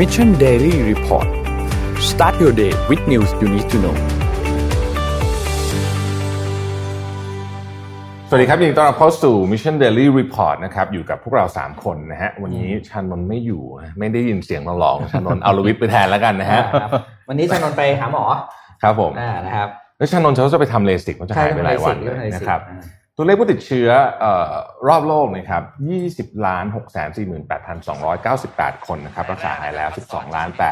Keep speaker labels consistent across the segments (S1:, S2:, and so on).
S1: Mission Daily Report start your day with news you need to know
S2: สวัสดีครับยินดีต้อนรับเข้าสู่ Mission Daily Report นะครับ อยู่กับพวกเรา 3 คนนะฮะ วันนี้ชานนท์ไม่อยู่นะไม่ได้ยินเสียงร้องๆชานนท์เอาลวิทย์ไปแทนแล้วกันนะฮะ
S3: ครับวันนี้ชานนท์ไปหาหมอ
S2: ครับผม
S3: อ่านะครับ
S2: แล้วชานนท์เขาจะไปทำเลสิกมันจะหายไปหลายวันเลย
S3: ใช่
S2: นะครับ
S3: อ่า
S2: ตัวเลขผู้ติดเชื้ออรอบโลกนะครับ20ล้าน6 4 8 2 9 8 คนนะครับ รักษาหายแล้ว 12ล้าน8 4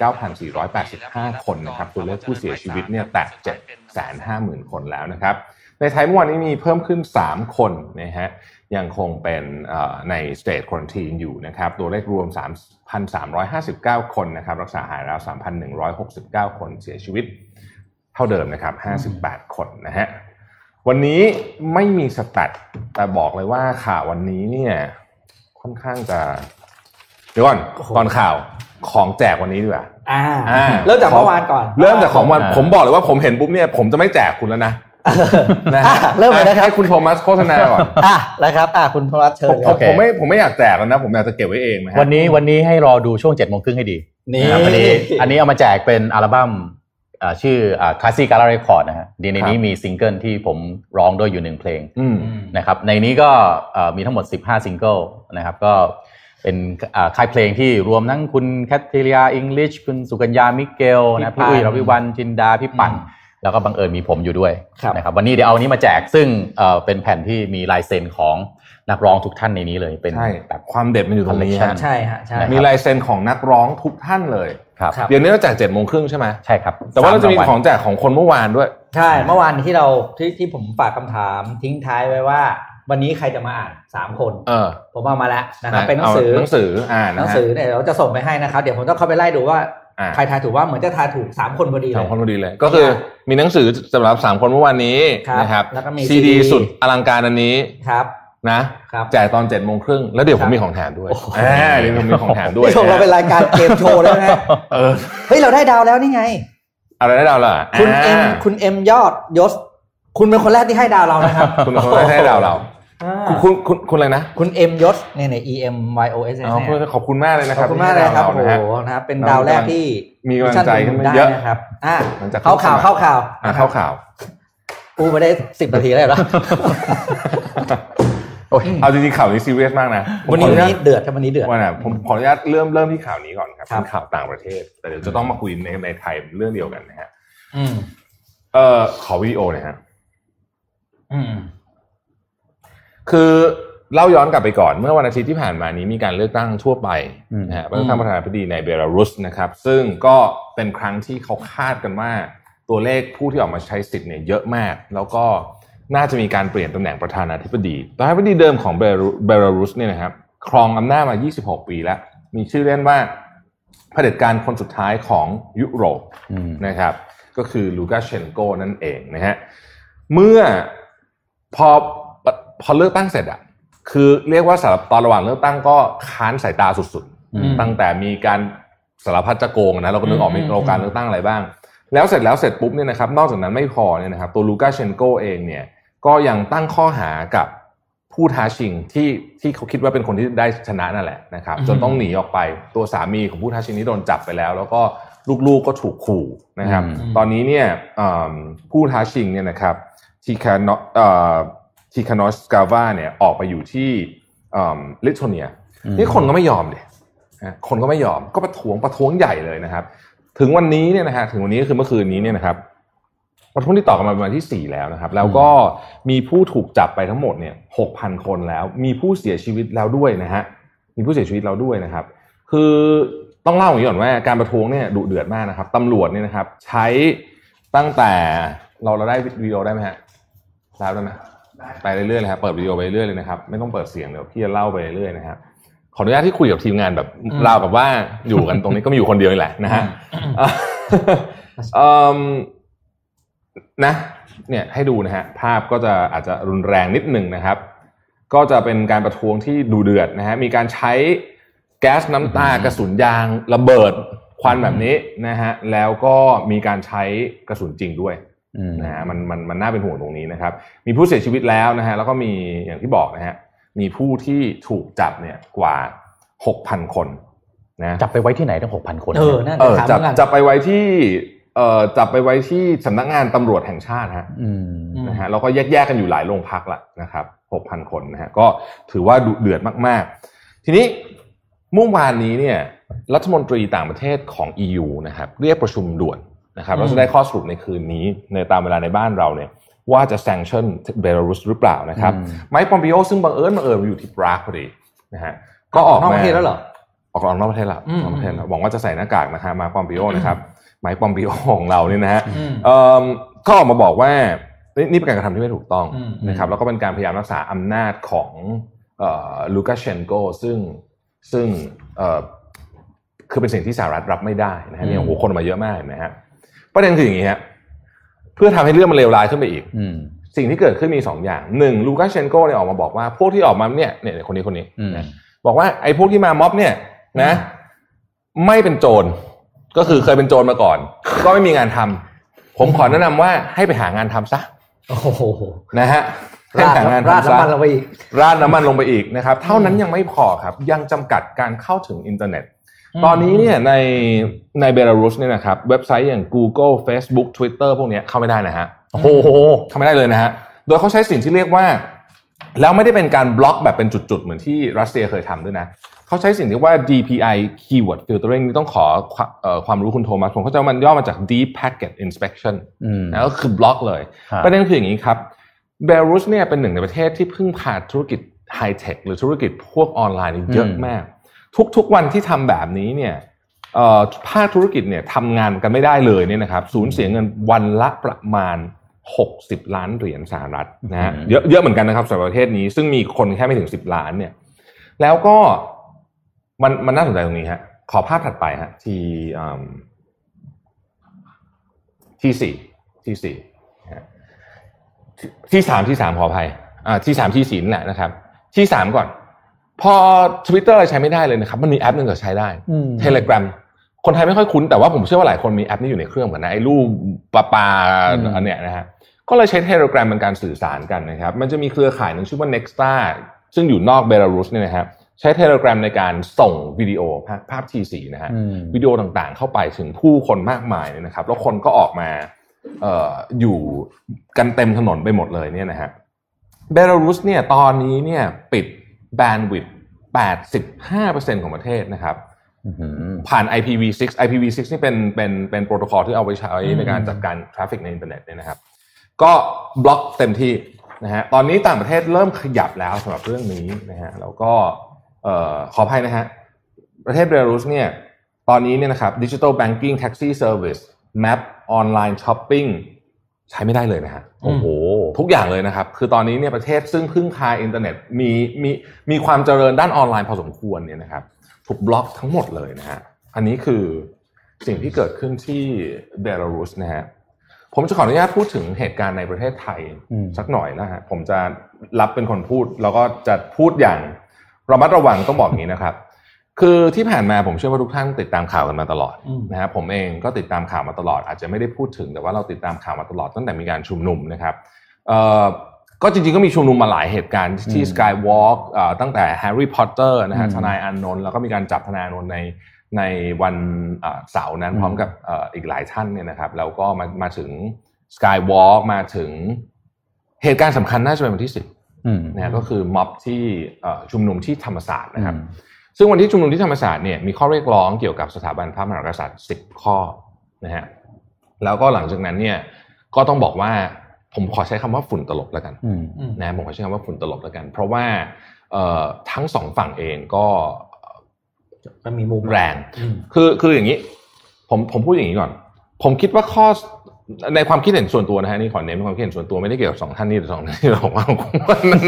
S2: 9 4 8 5 คนนะครับ ตัวเลขผู้เสียชีวิตเนี่ยแตะ7 5 0 0 0 0 คนแล้วนะครับ ในไทยเมื่อวานนี้มีเพิ่มขึ้น 3 คนนะฮะ ยังคงเป็นใน state quarantine อยู่นะครับ ตัวเลขรวม 3,359 คนนะครับ รักษาหายแล้ว 3,169 คน เสียชีวิต เท่าเดิมนะครับ 58 คนนะฮะ วันนี้ไม่มีสแตทแต่บอกเลยว่าข่าววันนี้เนี่ย ค่อนข้างจะเดี๋ยวก่อน
S3: โอ้โห
S2: ก่อนข่าวของแจกวันนี้ดีกว่า
S3: อ่า
S2: อ่า
S3: เริ่มจากเมื่อวานก่อน
S2: เริ่มจากของวัน
S4: อ่า
S2: ผมบอกเลยว่าผมเห็นปุ๊บเนี่ย ผมจะไม่แจกคุณแล้วนะนะฮะ
S3: อะเริ่มเลยนะครับ
S2: ให้คุณโทมัสโฆษณาก่อน
S3: อะนะครับอะคุณพลัชเชิ
S2: ผ
S3: ญ
S2: ม
S3: ค
S2: ผ
S3: รับ
S2: มผมไม่ผมไม่อยากแจกแล้วนะ ผมอยากจะเก็บไว้เองนะฮะ
S4: วันนี้วันนี้ให้รอดูช่วงเจ็ดโมงครึ่งให้ดี
S3: นี่
S4: นะครับอันนี้ อันนี้เอามาแจกเป็นอัลบั้มอ่า ชื่อคลาสสิกการ์เรคคอร์ดนะฮะดีในนี้มีซิงเกิลที่ผมร้องด้วยอยู่หนึ่งเพลง
S2: อืม
S4: นะครับในนี้ก็เอ่อมีทั้งหมด 15 ซิงเกิลนะครับก็เป็นอ่าค่ายเพลงที่รวมทั้งคุณแคทเธอรียอิงลิชคุณสุกัญญามิเกลนะพี่อุ้ยรวิวรรณจินดาพี่ปั่น แล้วก็บังเอิญมีผมอยู่ด้วย
S3: ครับ
S4: นะครับวันนี้เดี๋ยวเอาอันนี้มาแจกซึ่งเอ่อเป็นแผ่นที่มีลายเซ็นของ นักร้องทุกท่านในนี้เลยเป็น
S2: ใช่
S4: แบบ
S2: ความเด็ดมันอยู่ตรงนี้ฮะ
S4: collection
S3: ใช่ฮะใช่
S2: มีลายเซ็นของนักร้องทุกท่านเลย
S4: ครับ
S3: ครับ
S2: เดี๋ยวนี้เราแจกเจ็ดโมงครึ่งใช่ไหม
S4: ใช่ครับ
S2: แต่ว่าเราจะมี
S4: ส
S2: ของแจกของคนเมื่อวานด้วย
S3: ใช่ เมื่อวานที่เราที่ที่ผมฝากคำถามทิ้งท้ายไว้ว่า วันนี้ใครจะมาอ่านสามคน
S2: เออ
S3: ผมเอามาแล้วนะครับเป็นหนังสือ
S2: หนังสืออ่า
S3: หนั
S2: นะ
S3: ง
S2: ฮะ
S3: สือเนี่ยเราจะส่งไปให้นะครับ เดี๋ยวผมต้องเข้าไปไล่ดูว่า
S2: อ่า
S3: ใครทายถูกว่าเหมือนจะทายถูกสามคนพอดีเล
S2: สาม
S3: ย
S2: คนพอดีเลย ก็คือมีหนังสือสำหรับสามคนเมื่อวานนี้
S3: ครับ
S2: นะครับ
S3: แล้วก็มี
S2: ซีดี
S3: CD
S2: สุดอลังการอันนี้
S3: ครับ
S2: นะครับแจกตอนเจ็ดโมงครึ่งแล้วเดี๋ยวผ
S3: ครั
S2: ม
S3: บ
S2: มีของแถมด้วย
S3: โอ้โห
S2: อ่าเดี๋ยวผมมีของแถมด้วย
S3: นี่ส่งเราเป็นรายการเกมโชว์แล้วนะ
S2: เออ
S3: เฮ้ยเราได้ดาวแล้วนี่ไง
S2: อะไรได้ดาวล่ะ
S3: คุณเอ็มาคุณเอ็มยอดยศ คุณเป็นคนแรกที่ให้ดาวเรานะครับ
S2: คุณเป็นคนแรกที่ให้ดาวเรา
S3: อ่า
S2: คุณคุณคุณอะไรนะ
S3: คุณเอ็มยศเนี่ยใน E M Y O S S
S2: อ๋อ
S3: เนี่ย
S2: ขอบคุณมากเลยนะค
S3: ข
S2: รั
S3: อ
S2: บบ
S3: คุณมากเลยครับ
S2: ที่
S3: โอ้
S2: ให้
S3: โห
S2: ดาวเรานะฮะ
S3: นะครับเป็นดาวแรกที่
S2: มีกำลังใจขึ้นมา
S3: ได้
S2: เยอะ
S3: นะครับอะ
S2: หลังจาก
S3: เข้าข่าว
S2: โฆษณา
S3: เข้าข่าว
S2: อะเข้าข่าว
S3: อู้มาได้สิบนาทีแล้วเหรอ
S2: โอ้ยเอาจริงๆข่าวนี้ซีเรียสมากนะ
S3: วันนี้
S2: ผม
S3: วัน
S2: ขออ
S3: นี้
S2: ญาต
S3: เดือดครับวันนี้เดือด
S2: วันน่ะผมขออนุญาตเริ่มเริ่มที่ข่าวนี้ก่อนครับ
S3: ครับ
S2: เป็นข่าวต่างประเทศ แต่เดี๋ยวจะต้องมาคุยในในไทยเรื่องเดียวกันนะฮะ
S3: อืม
S2: เอ่อขอวิดีโอหน่อยฮะ
S3: อืม
S2: คือเล่าย้อนกลับไปก่อนเมื่อวันอาทิตย์ที่ผ่านมานี้มีการเลือกตั้งทั่วไป
S4: อืม
S2: นะฮะเลือกตั้งประธานาธิบดีในเบลารุสนะครับ ซึ่งก็เป็นครั้งที่เขาคาดกันว่า ตัวเลขผู้ที่ออกมาใช้สิทธิ์เนี่ยเยอะมาก แล้วก็ น่าจะมีการเปลี่ยนตำแหน่งประธานาธิบดีประธานาธิบดีเดิมของเบลารุเบลารุสเนี่ยนะครับครองอำนาจมา 26 ปีแล้ว มีชื่อเล่นว่าเผด็จการคนสุดท้ายของยุโรป
S4: อืม
S2: นะครับ ก็คือลูกาเชนโกนั่นเองนะฮะเมื่อพอพอเลือกตั้งเสร็จอะคือเรียกว่าสารบตอนระหว่างเลือกตั้งก็ค้านสายตาสุด
S4: อืม
S2: ๆตั้งแต่มีการสารพัดจะโกงนะเราก็นึกออกมี
S3: อืม
S2: โครงการเลือกตั้งอะไรบ้าง แล้วเสร็จแล้วเสร็จปุ๊บเนี่ยนะครับ นอกจากนั้นไม่พอเนี่ยนะครับตัวลูกาเชนโกเองเนี่ย ก็ยังตั้งข้อหากับผู้ท้าชิงที่ที่เขาคิดว่าเป็นคนที่ได้ชนะนั่นแหละนะครับจนต้องหนีออกไปตัวสามีของผู้ท้าชิงนี้โดนจับไปแล้ว แล้วก็ลูกๆก็ถูกขู่นะครับ
S4: อืม
S2: ตอนนี้เนี่ยเอิ่มผู้ท้าชิงเนี่ยนะครับทีคานทีคานอสกา v าเนี่ยออกไปอยู่ที่ลิทัวเนีย
S4: อืม
S2: นี่คนก็ไม่ยอมเลยนะคนก็ไม่ยอมก็ประท้วงประท้วงใหญ่เลยนะครับ ถึงวันนี้เนี่ยนะฮะถึงวันนี้ก็คือเมื่อคืนนี้เนี่ยนะครับ ประท้วงที่ต่อกันมาเป็นวันที่สี่แล้วนะครับ แล้วก็มีผู้ถูกจับไปทั้งหมดเนี่ยหกพันคนแล้ว มีผู้เสียชีวิตแล้วด้วยนะฮะมีผู้เสียชีวิตแล้วด้วยนะครับ คือต้องเล่าอย่างนี้ก่อนว่าการประท้วงเนี่ยดุเดือดมากนะครับตำรวจเนี่ยนะครับ ใช้ตั้งแต่เราเราได้วิดีโอได้ไหมฮะแล้วได้ไหมไปเรื่อยๆเลยครับเปิดวิดีโอไปเรื่อยๆเลยนะครับ ไม่ต้องเปิดเสียงเดี๋ยวพี่จะเล่าไปเรื่อยๆนะครับขออนุญาตที่คุยกับทีมงานแบบราวกับว่าอยู่กันตรงนี้ก็มีอยู่คนเดียวนี่แหละนะฮะเอิ่ม นะเนี่ยให้ดูนะฮะภาพก็จะอาจจะรุนแรงนิดหนึ่งนะครับ ก็จะเป็นการประท้วงที่ดูเดือดนะฮะมีการใช้แก๊สน้ำตากระสุนยางระเบิดควันแบบนี้นะฮะแล้วก็มีการใช้กระสุนจริงด้วย
S4: อืม
S2: นะฮะมันมันมันน่าเป็นห่วงตรงนี้นะครับ มีผู้เสียชีวิตแล้วนะฮะแล้วก็มีอย่างที่บอกนะฮะมีผู้ที่ถูกจับเนี่ยกว่า6,000คนนะ
S4: จับไปไว้ที่ไหนตั้งหกพันคน
S3: เออนั่น
S2: เออ
S3: ถาม
S2: จับ
S3: เหมือนกัน
S2: จับไปไว้ที่เอ่อ จับไปไว้ที่สำนักงานตำรวจแห่งชาติฮะ
S4: อืม
S3: อืม
S2: นะฮะแล้วก็แยกๆกันอยู่หลายโรงพักละนะครับหกพันคนนะฮะก็ถือว่าดุเดือดมากๆ ทีนี้เมื่อวานนี้เนี่ยรัฐมนตรีต่างประเทศของ EU นะครับเรียกประชุมด่วนนะครับเราจะได้ข้อสรุปในคืนนี้ในตามเวลาในบ้านเราเนี่ยว่าจะ sanction เบลารุสหรือเปล่านะครับ
S4: อืม
S2: ไมค์ปอมปิโอซึ่งบังเอิญบังเอิญอยู่ที่ปรากพอดีนะฮะก็ออก
S3: นอก
S2: มา
S3: ประเทศแล้วเหรอ
S2: ออกนอกประเทศแล้ว
S3: อืม
S2: นอกประเทศแล้วหวังว่าจะใส่หน้ากากนะฮะมาปอมปิโอนะครับ ไมค์ปอมปิโอของเราเนี่ยนะฮะ
S3: อืม
S2: เอิ่มก็ออกมาบอกว่านี่นี่เป็นการกระทำที่ไม่ถูกต้อง
S3: อืม
S2: นะครับแล้วก็เป็นการพยายามรักษาอำนาจของลูกาเชนโกซึ่งซึ่งเอ่อคือเป็นสิ่งที่สหรัฐรับไม่ได้นะฮะเนี่ยโอ้โหคนออกมาเยอะมากเห็นะฮะประเด็นคืออย่างนี้ฮะเพื่อทำให้เรื่องมันเลวร้ายขึ้นไปอีก
S4: อืม
S2: สิ่งที่เกิดขึ้นมีสองอย่างหนึ่งลูกาเชนโกเนี่ยออกมาบอกว่าพวกที่ออกมาเนี่ยเนี่ยคนนี้คนนี้
S4: อืม
S2: นะบอกว่าไอ้พวกที่มาม็อบเนี่ยนะ ไม่เป็นโจร ก็คือเคยเป็นโจรมาก่อน ก็ไม่มีงานทำผมขอแนะนำว่าให้ไปหางานทำซะ
S3: โอ้โห
S2: นะฮะให้
S3: ราด
S2: หางาน
S3: ราด
S2: ทำซะ
S3: น้ำมันลงไปอีก
S2: ราดน้ำมันลงไปอีกนะครับ เท่านั้นยังไม่พอครับ ยังจำกัดการเข้าถึงอินเทอร์เน็ต ตอนนี้เนี่ยในในเบลารุสเนี่ยนะครับเว็บไซต์อย่าง Google Facebook Twitter พวกเนี้ยเข้าไม่ได้นะฮะ
S4: โอ้โห
S2: ทำไม่ได้เลยนะฮะโดยเขาใช้สิ่งที่เรียกว่า แล้วไม่ได้เป็นการบล็อกแบบเป็นจุดๆ เหมือนที่รัสเซียเคยทำด้วยนะ เขาใช้สิ่งที่เรียกว่า DPI keyword filtering นี่ต้องขอความเอ่อความรู้คุณโทมัสผมเข้าใจว่ามันย่อมาจาก Deep Packet Inspection
S4: อืม
S2: นะก็คือบล็อกเลย
S4: ครับ
S2: ประเด็นคืออย่างนี้ครับเบลารุสเนี่ยเป็นหนึ่งในประเทศที่พึ่งพาธุรกิจไฮเทคหรือธุรกิจพวกออนไลน์นี่เยอะมาก ทุกๆวันที่ทำแบบนี้เนี่ยเอ่อภาคธุรกิจเนี่ยทำงานกันไม่ได้เลยเนี่ยนะครับสูญเสียเงินวันละประมาณ 60 ล้านเหรียญสหรัฐนะฮะ
S4: อืม
S2: เยอะเยอะเหมือนกันนะครับสำหรับประเทศนี้ซึ่งมีคนแค่ไม่ถึง 10 ล้านเนี่ยแล้วก็ มันมันน่าสนใจตรงนี้ฮะ ขอภาพถัดไปฮะทีอืมที่สี่ที่สี่นะฮะที่ที่สามที่สามขออภัยอ่าที่สามที่สี่นั่นแหละนะครับ ที่สามก่อน พอ Twitter อะไรใช้ไม่ได้เลยนะครับ มันมีแอปหนึ่งที่ใช้ได้
S4: อืม
S2: Telegram คนไทยไม่ค่อยคุ้นแต่ว่าผมเชื่อว่าหลายคนมีแอปนี้อยู่ในเครื่องเหมือนกันนะไอ้รูปปลาปลา
S4: อืม
S2: อันเนี้ยนะฮะก็เลยใช้ Telegram เป็นการสื่อสารกันนะครับ มันจะมีเครือข่ายหนึ่งชื่อว่า Nexta ซึ่งอยู่นอกเบลารุสเนี่ยนะครับ ใช้ Telegram ในการส่งวิดีโอภาพภาพทีสีนะฮะ
S4: อืม
S2: วิดีโอต่างๆ เข้าไปถึงผู้คนมากมายเนี่ยนะครับ แล้วคนก็ออกมาเอ่ออยู่กันเต็มถนนไปหมดเลยเนี่ยนะฮะเบลารุสเนี่ยตอนนี้เนี่ยปิด bandwidth 85%ของประเทศนะครับ
S4: อื้อหือ
S2: ผ่าน IPv6 IPv6 นี่เป็นเป็นเป็นโปรโตคอลที่เอาไว้ใช้
S3: อืม
S2: ในการจัดการ traffic ในอินเทอร์เน็ตเนี่ยนะครับ ก็บล็อกเต็มที่นะฮะตอนนี้ต่างประเทศเริ่มขยับแล้วสำหรับเรื่องนี้นะฮะแล้วก็เอ่อขออภัยนะฮะ ประเทศเบลารุสเนี่ย ตอนนี้เนี่ยนะครับ digital banking taxi service map online shopping ใช้ไม่ได้เลยนะฮะ
S4: โอ้โห
S2: ทุกอย่างเลยนะครับ คือตอนนี้เนี่ยประเทศซึ่งพึ่งพาอินเทอร์เน็ตมีมีมีความเจริญด้านออนไลน์พอสมควรเนี่ยนะครับถูกบล็อกทั้งหมดเลยนะฮะอันนี้คือสิ่งที่เกิดขึ้นที่เบลารุสนะฮะผมจะขออนุญาตพูดถึงเหตุการณ์ในประเทศไทย
S4: อืม
S2: สักหน่อยนะฮะผมจะรับเป็นคนพูด แล้วก็จะพูดอย่าง ระมัดระวังต้องบอกอย่างนี้นะครับ คือที่ผ่านมาผมเชื่อว่าทุกท่านติดตามข่าวกันมาตลอด
S3: อืม
S2: นะครับผมเองก็ติดตามข่าวมาตลอด อาจจะไม่ได้พูดถึงแต่ว่าเราติดตามข่าวมาตลอดตั้งแต่มีการชุมนุมนะครับเอ่อก็จริงๆ ก็มีชุมนุมมาหลายเหตุการณ์ที่
S4: อืม
S2: สกายวอล์กตั้งแต่แฮร์รี่พอตเตอร์นะฮะ
S4: อืม
S2: ทนายอานนท์แล้วก็มีการจับทนายอานนท์ในในวันเอ่อเสาร์นั้น
S4: อืม
S2: พร้อมกับเอ่ออีกหลายท่านเนี่ยนะครับแล้วก็มามาถึงสกายวอล์กมาถึงเหตุการณ์สำคัญน่าจะเป็นวันที่สิบ
S4: อืม
S2: นะฮะก็คือม็อบที่เอ่อชุมนุมที่ธรรมศาสตร์นะครับ
S4: อืม
S2: ซึ่งวันที่ชุมนุมที่ธรรมศาสตร์เนี่ยมีข้อเรียกร้องเกี่ยวกับสถาบันพระมหากษัตริย์สิบข้อนะฮะแล้วก็หลังจากนั้นเนี่ยก็ต้องบอกว่าผมขอใช้คำว่าฝุ่นตลบแล้วกัน
S4: อืม
S3: อืม
S2: นะผมขอใช้คำว่าฝุ่นตลบแล้วกัน เพราะว่าเอ่อทั้งสองฝั่งเองก็
S3: มันมีมุม
S2: แรง
S3: อืม
S2: คือคืออย่างนี้ ผมผมพูดอย่างนี้ก่อน ผมคิดว่าข้อ ในความคิดเห็นส่วนตัวนะฮะนี่ขอเน้นเป็นความคิดเห็นส่วนตัวไม่ได้เกี่ยวกับสองท่านนี้หรือสองท่านที่เราบอกว่า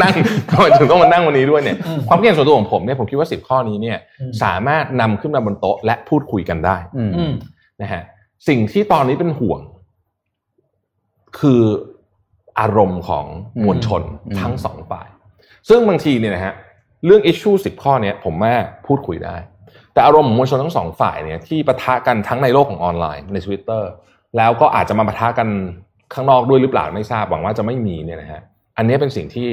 S2: นั่งทำไมถึงต้องมานั่งวันนี้ด้วยเนี่ย
S3: อืม
S2: ความคิดเห็นส่วนตัวของผมเนี่ยผมคิดว่าสิบข้อนี้เนี่ย
S3: อืม
S2: สามารถนำขึ้นมาบนโต๊ะและพูดคุยกันได้
S4: อืม
S3: อืม
S2: นะฮะสิ่งที่ตอนนี้เป็นห่วง คืออารมณ์ของมวลชน
S4: อืม
S2: ทั้งสองฝ่าย ซึ่งบางทีเนี่ยนะฮะเรื่องอิชชูสิบข้อเนี้ยผมว่าพูดคุยได้ แต่อารมณ์ของมวลชนทั้งสองฝ่ายเนี่ยที่ปะทะกันทั้งในโลกของออนไลน์ใน Twitter แล้วก็อาจจะมาปะทะกันข้างนอกด้วยหรือเปล่าไม่ทราบหวังว่าจะไม่มีเนี่ยนะฮะอันนี้เป็นสิ่งที่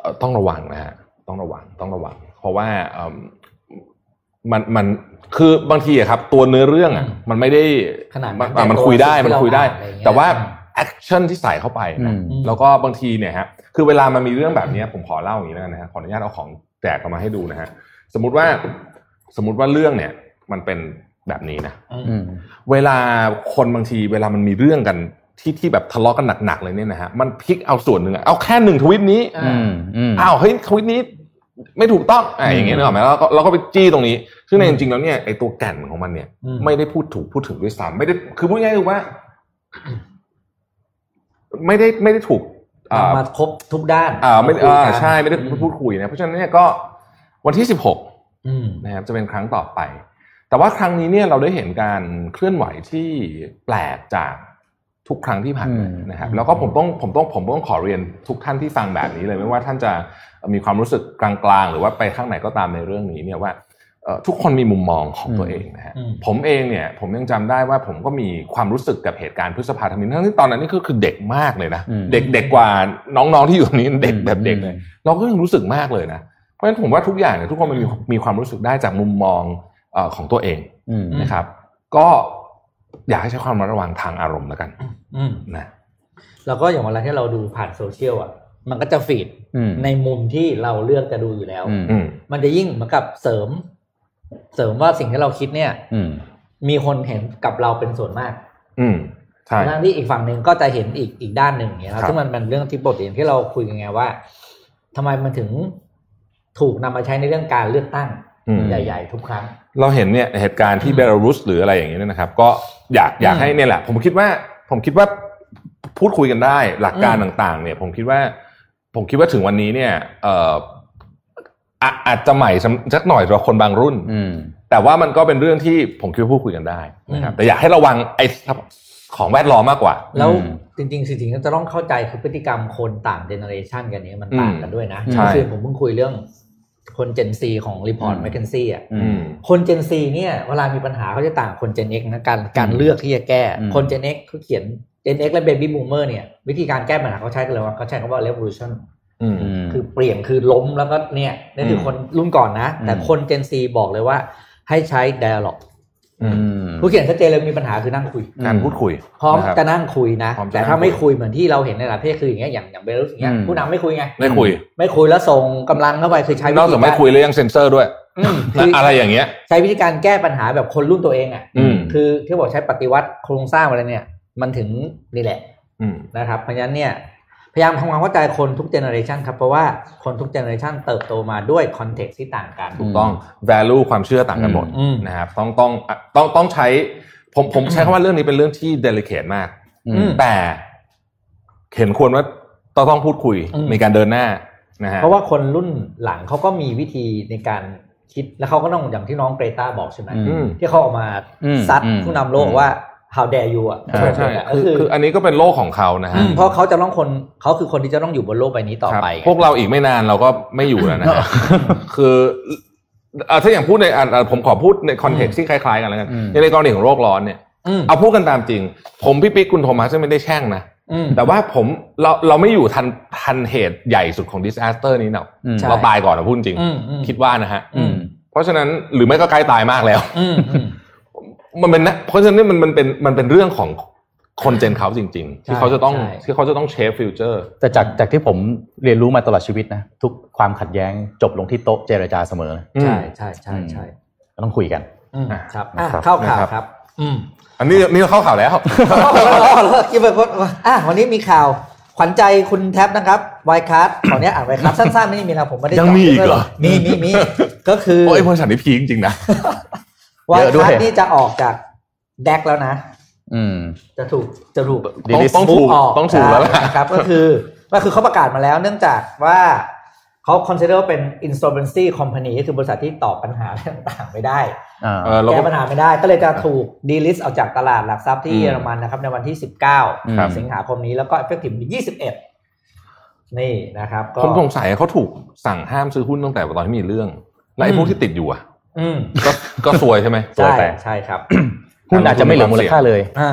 S2: เอ่อต้องระวังนะฮะต้องระวังต้องระวัง เพราะว่าเอิ่มมันมันคือบางทีอะครับ ตัวเนื้อเรื่องอะ
S3: อืม
S2: มันไม่ได้
S3: ขนาดนั้น
S2: มัน
S3: แต่
S2: มันคุยได้
S3: ตัว
S2: มันคุยได้
S3: ที่เราอ่านอะไรอย่างเงี้ย
S2: แต่ว่าแอคชั่นที่ใส่เข้าไปนะ
S4: อืม
S2: แล้วก็บางทีเนี่ยฮะคือเวลามันมีเรื่องแบบเนี้ยผมขอเล่าอย่างนี้แล้วกันนะฮะขออนุญาตเอาของแจกออกมาให้ดูนะฮะสมมติว่าสมมติว่าเรื่องเนี่ย มันเป็น แบบนี้นะ
S3: อืม
S4: อืม
S2: เวลาคนบางทีเวลามันมีเรื่องกันที่ที่แบบทะเลาะกันหนักๆเลยเนี่ยนะฮะมันพลิกเอาส่วนหนึ่งอะเอาแค่หนึ่งทวิตนี้
S3: อ่า
S4: อืมอืม
S2: อ้าวเฮ้ยทวิตนี้ ไม่ถูกต้องอะอย่างเงี้ย
S4: อืม
S2: นึกออกไหมแล้วก็เราก็ไปจี้ตรงนี้ ซึ่งในจริงๆแล้วเนี่ยไอ้ตัวแก่นของมันเนี่ย
S3: อืม
S2: ไม่ได้พูดถูกพูดถึงด้วยซ้ำไม่ได้คือพูดง่ายๆคือว่า ไม่ได้ไม่ได้ถูกอ่า
S3: มาครบทุกด้าน
S2: อ่าไม่
S3: คุย
S2: อ่า
S3: กัน
S2: ใช่ไม่ได้
S3: อื
S2: พูดคุยนะเพราะฉะนั้นเนี่ยก็วันที่สิบหก
S3: อืม
S2: นะครับจะเป็นครั้งต่อไป แต่ว่าครั้งนี้เนี่ยเราได้เห็นการเคลื่อนไหวที่แปลกจากทุกครั้งที่ผ่านมา
S4: อืม
S2: นะครับแล้วก็ผมต้องผมต้องผมต้องขอเรียนทุกท่านที่ฟังแบบนี้เลย ไม่ว่าท่านจะมีความรู้สึกกลางๆ หรือว่าไปข้างไหนก็ตามในเรื่องนี้เนี่ยว่าเอ่อทุกคนมีมุมมองของตัวเองนะฮะ
S3: อืม
S2: ผมเองเนี่ยผมยังจำได้ว่าผมก็มีความรู้สึกกับเหตุการณ์พฤษภาธมินทั้งที่ตอนนั้นนี่ก็คือเด็กมากเลยนะ
S4: อืม
S2: เด็กเด็กกว่าน้องๆที่อยู่ตรงนี้เด็ก
S4: อืม
S2: แบบเด็กเลยเราก็ยังรู้สึกมากเลยนะเพราะฉะนั้นผมว่าทุกอย่างเนี่ยทุกคนมันมีมีความรู้สึกได้จากมุมมองเออ ของตัวเอง
S4: อืม
S2: นะครับ ก็อยากให้ใช้ความระมัดระวังทางอารมณ์แล้วกัน
S3: อืม
S2: นะ
S3: แล้วก็อย่างเวลาที่เราดูผ่านโซเชียลอะ มันก็จะฟีด
S4: อืม
S3: ในมุมที่เราเลือกจะดูอยู่แล้ว
S4: อืม
S2: อืม
S3: มันจะยิ่งเหมือนกับเสริม เสริมว่าสิ่งที่เราคิดเนี่ย
S4: อืม
S3: มีคนเห็นกับเราเป็นส่วนมาก
S2: อืมใช่
S3: ทั้งที่อีกฝั่งหนึ่งก็จะเห็นอีกอีกด้านหนึ่งอย่างเงี้ย
S2: ครับ
S3: ซึ่งมันเป็นเรื่องที่ปกติอย่างที่เราคุยกันไงว่าทำไมมันถึงถูกนำมาใช้ในเรื่องการเลือกตั้ง
S2: อืม
S3: ใหญ่ ๆ ทุกครั้ง
S2: เราเห็นเนี่ยเหตุการณ์ที่เบลารุสหรืออะไรอย่างเงี้ยนะครับ ก็อยากอยาก
S3: อืม
S2: ให้เนี่ยแหละ ผมคิดว่าผมคิดว่าพูดคุยกันได้หลักการ
S3: อืม
S2: ต่างๆ เนี่ย ผมคิดว่า ผมคิดว่าถึงวันนี้เนี่ยเอ่ออะอาจจะใหม่สักหน่อยสำหรับคนบางรุ่น
S4: อืม
S2: แต่ว่ามันก็เป็นเรื่องที่ผมคิดว่าพูดคุยกันได้นะครับแต่อยากให้ระวังไอ้ของแวดล้อมมากกว่า
S3: แล้ว
S4: อืม
S3: จริงๆ สิ่งที่จะต้องเข้าใจคือพฤติกรรมคนต่าง generation กันเนี้ยมันต่างกันด้วยนะ
S2: ใช่
S3: เมื่อคืนผมเพิ่งคุยเรื่อง คน gen Z ของ report อื
S4: ม
S3: McKinsey อะ
S4: อื
S2: อื
S4: ม
S2: ม
S3: คน gen Z เนี่ยเวลามีปัญหาเขาจะต่างคน gen X นะการการ
S4: อืม
S3: เลือกที่จะแก้
S4: อืม
S3: คน gen X เขาเขียน gen X และ baby boomer เนี่ยวิธีการแก้ปัญหาเขาใช้กันเลยว่าเขาใช้คำว่า revolution
S2: อืม
S4: อืม
S3: คือเปลี่ยนคือล้มแล้วก็เนี่ยนั่นคือ
S2: ม
S3: คนรุ่นก่อนนะ แต่
S4: อืม
S3: คนเจนซีบอกเลยว่าให้ใช้ dialog
S2: อื
S4: อื
S2: ม
S4: ม
S3: ผู้เขียนชัดเจนเลยมีปัญหาคือนั่งคุย
S2: การพูดคุย
S3: พร้อม
S2: นะครับ
S3: จะนั่งคุยนะ
S2: พร้อมจะ
S3: แต่ถ้า
S2: นั่งคุย
S3: ไม่คุยเหมือนที่เราเห็นในหลายประเทศคืออย่างเงี้ยอย่างอย่างเบลารุสอย่างเงี้ย
S4: อืม
S3: ผู้นำไม่คุยไง
S2: ไม่คุย
S3: ไม่คุยแล้วส่งกำลังเข้าไปคือใช้วิ
S2: นอก
S3: ธี
S2: จากไม่คุยแล้วยังเซ็นเซอร์ด้วย
S3: อืม
S2: นะ
S3: คือ
S2: อะไรอย่างเงี้ย
S3: ใช้วิธีการแก้ปัญหาแบบคนรุ่นตัวเองอะ
S2: อืม
S3: คือที่บอกใช้ปฏิวัติโครงสร้างอะไรเนี่ย มันถึงนี่แหละ
S2: อืม
S3: นะครับเพราะฉะนั้นเนี่ย พยายามทำความเข้าใจคนทุก generation ครับเพราะว่าคนทุก generation เติบโตมาด้วย context ที่ต่างกัน
S2: ถูกต้อง value ความเชื่อต่างกันหมด
S3: อืม
S2: นะครับต้องต้องต้องต้องใช้ผมผมใช้คำว่าเรื่องนี้เป็นเรื่องที่ delicate มาก
S4: อืม
S2: แต่เห็นควรว่าต้องต้องพูดคุย
S3: อืม
S2: มีการเดินหน้านะฮะ
S3: เพราะว่าคนรุ่นหลังเขาก็มีวิธีในการคิดแล้วเขาก็ต้องอย่างที่น้องเกรตาบอกใช่ไหม
S4: อื
S2: อืม
S3: ที่เขาออกมา
S4: อืม
S3: ซัด
S4: อืม
S3: ผู้นำโลกว่า how dare you อะ
S2: ใช่ใช่
S3: ก็
S2: คือ
S3: คือ
S2: คืออันนี้ก็เป็นโลกของเขานะฮะ
S3: มเพราะเขาจะต้องคนเขาคือคนที่จะต้องอยู่บนโลกใบนี้ต่อ
S2: ครับ
S3: ไป
S2: พวกเราอีกไม่นานเราก็ไม่อยู่แล้วนะฮะคือเอ่อถ้าอย่างพูดในอะอะผมขอพูดใน context ที่คล้ายๆกันแล้วกัน
S4: อืม
S2: ในกรณีของโลกร้อนเนี่ย
S3: อืม
S2: เอาพูดกันตามจริง ผมพี่ปิ๊กคุณโทมัสไม่ได้แช่งนะ
S3: อืม
S2: แต่ว่าผมเราเราไม่อยู่ทันทันเหตุใหญ่สุดของดิส a สเตอร์นี้เนาะ
S4: อืม
S3: ใช่
S2: เราตายก่อนนะพูดจริง
S3: อืมอืม
S2: คิดว่านะฮะ
S3: อืม
S2: เพราะฉะนั้นหรือไม่ก็ใกล้ตายมากแล้ว
S3: อื มอืม
S2: มันเป็นนะเพราะฉะนั้นมันมันเป็นมันเป็นเรื่องของคนเจนเขาจริง ๆ ที่
S3: ใช่
S2: เขาจะต้อง
S3: ใช่
S2: ที่เขาจะต้องเชฟฟิวเจอร์
S4: แต่จากจากที่ผมเรียนรู้มาตลอดชีวิตนะทุกความขัดแย้งจบลงที่โต๊ะเจรจาเสมอ
S3: ใช่ใช่ใช่ใช่
S4: ก็ต้องคุยกัน
S3: อืม
S2: อะ
S3: ครับ
S2: นะ
S3: อะ
S2: ครับ
S3: เข้าข่าว
S2: นะครับ
S3: ครับ อืม
S2: อันนี้นี่เราเข้าข่าวแล้ว
S3: คิดไปคนอะวันนี้มีข่าวขวัญใจคุณแท็บนะครับไวคัสขอเนี้ยอ่านไวคัสสั้นๆไม่มีนะผมไม่ได้
S2: ยังมีอีกเหรอ
S3: มีมีมีก็คือ
S2: โอ้ยบริษัทนี้พีคจริงๆนะ
S3: ไว
S4: เยอะด้ว
S3: คั
S4: ย
S3: สนี่จะออกจากแดกแล้วนะ
S4: อืม
S3: จะถูกจะถูก
S2: ต้อง
S4: Release
S2: ต้องถูก
S3: ออก
S2: ต้องถูกแล้วล่ะ
S3: ใช่นะครับ ก็คือก็คือเขาประกาศมาแล้ว เนื่องจากว่าเขา consider ว่าเป็น insolvency company ก็คือบริษัทที่ตอบปัญหาต่างๆไม่ได้
S4: อ่า
S2: เออเรา
S3: แก้
S2: ก็
S3: ปัญหาไม่ได้ ก็เลยจะถูก delist ออกจากตลาดหลักทรัพย์ที่
S2: อืม
S3: เยอรมันนะครับ ในวันที่
S4: ครับ
S3: 19 สิงหาคมนี้แล้วก็ effective 21 นี่นะครับก็
S2: ผมสงสัยเขาถูกสั่งห้ามซื้อหุ้นตั้งแต่ตอนที่มีเรื่องแล้วไอ้พวกที่ติดอยู่อะ
S3: อืม
S2: ก็ก็ซวยใช่ไหม
S4: สวย
S3: ใช่
S4: ไป
S3: ใช่ครับ
S4: หุ้นอาจจะไม่เหลือมูลค่าเลย
S3: อ่า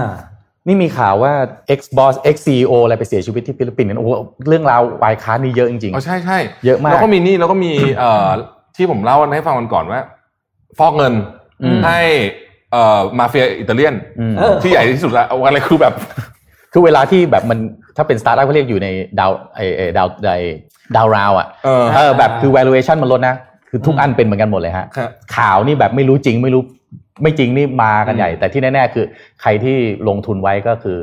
S4: นี่มีข่าวว่า ex boss ex CEO อะไรไปเสียชีวิตที่ฟิลิปปินส์เนี่ยโอ้โหเรื่องราววายค้านี่เยอะจริง
S2: อ๋อใช่ใช่
S4: เยอะมาก
S2: แล้วก็มีนี่แล้วก็มีเอ่อที่ผมเล่าให้ฟังวันก่อนว่า ฟอกเงิน
S4: อืม
S2: ให้เอ่อมาเฟียอิตาเลียน
S4: อืม
S3: เออ
S2: ที่ใหญ่ที่สุดแล้วเอาอะไรคือแบบ
S4: คือเวลาที่แบบมันถ้าเป็นสตาร์ทอัพเขาเรียกอยู่ในดาวไอไอ้ดาวไอดาวราวอะ
S2: เออ
S4: เออแบบคือ valuation มันลดนะ คือทุกอันเป็นเหมือนกันหมดเลยฮะ
S2: ครับ
S4: ข่าวนี่แบบไม่รู้จริงไม่รู้ไม่จริงนี่มากันใหญ่ แต่ที่แน่ๆคือ ใครที่ลงทุนไว้ก็คือ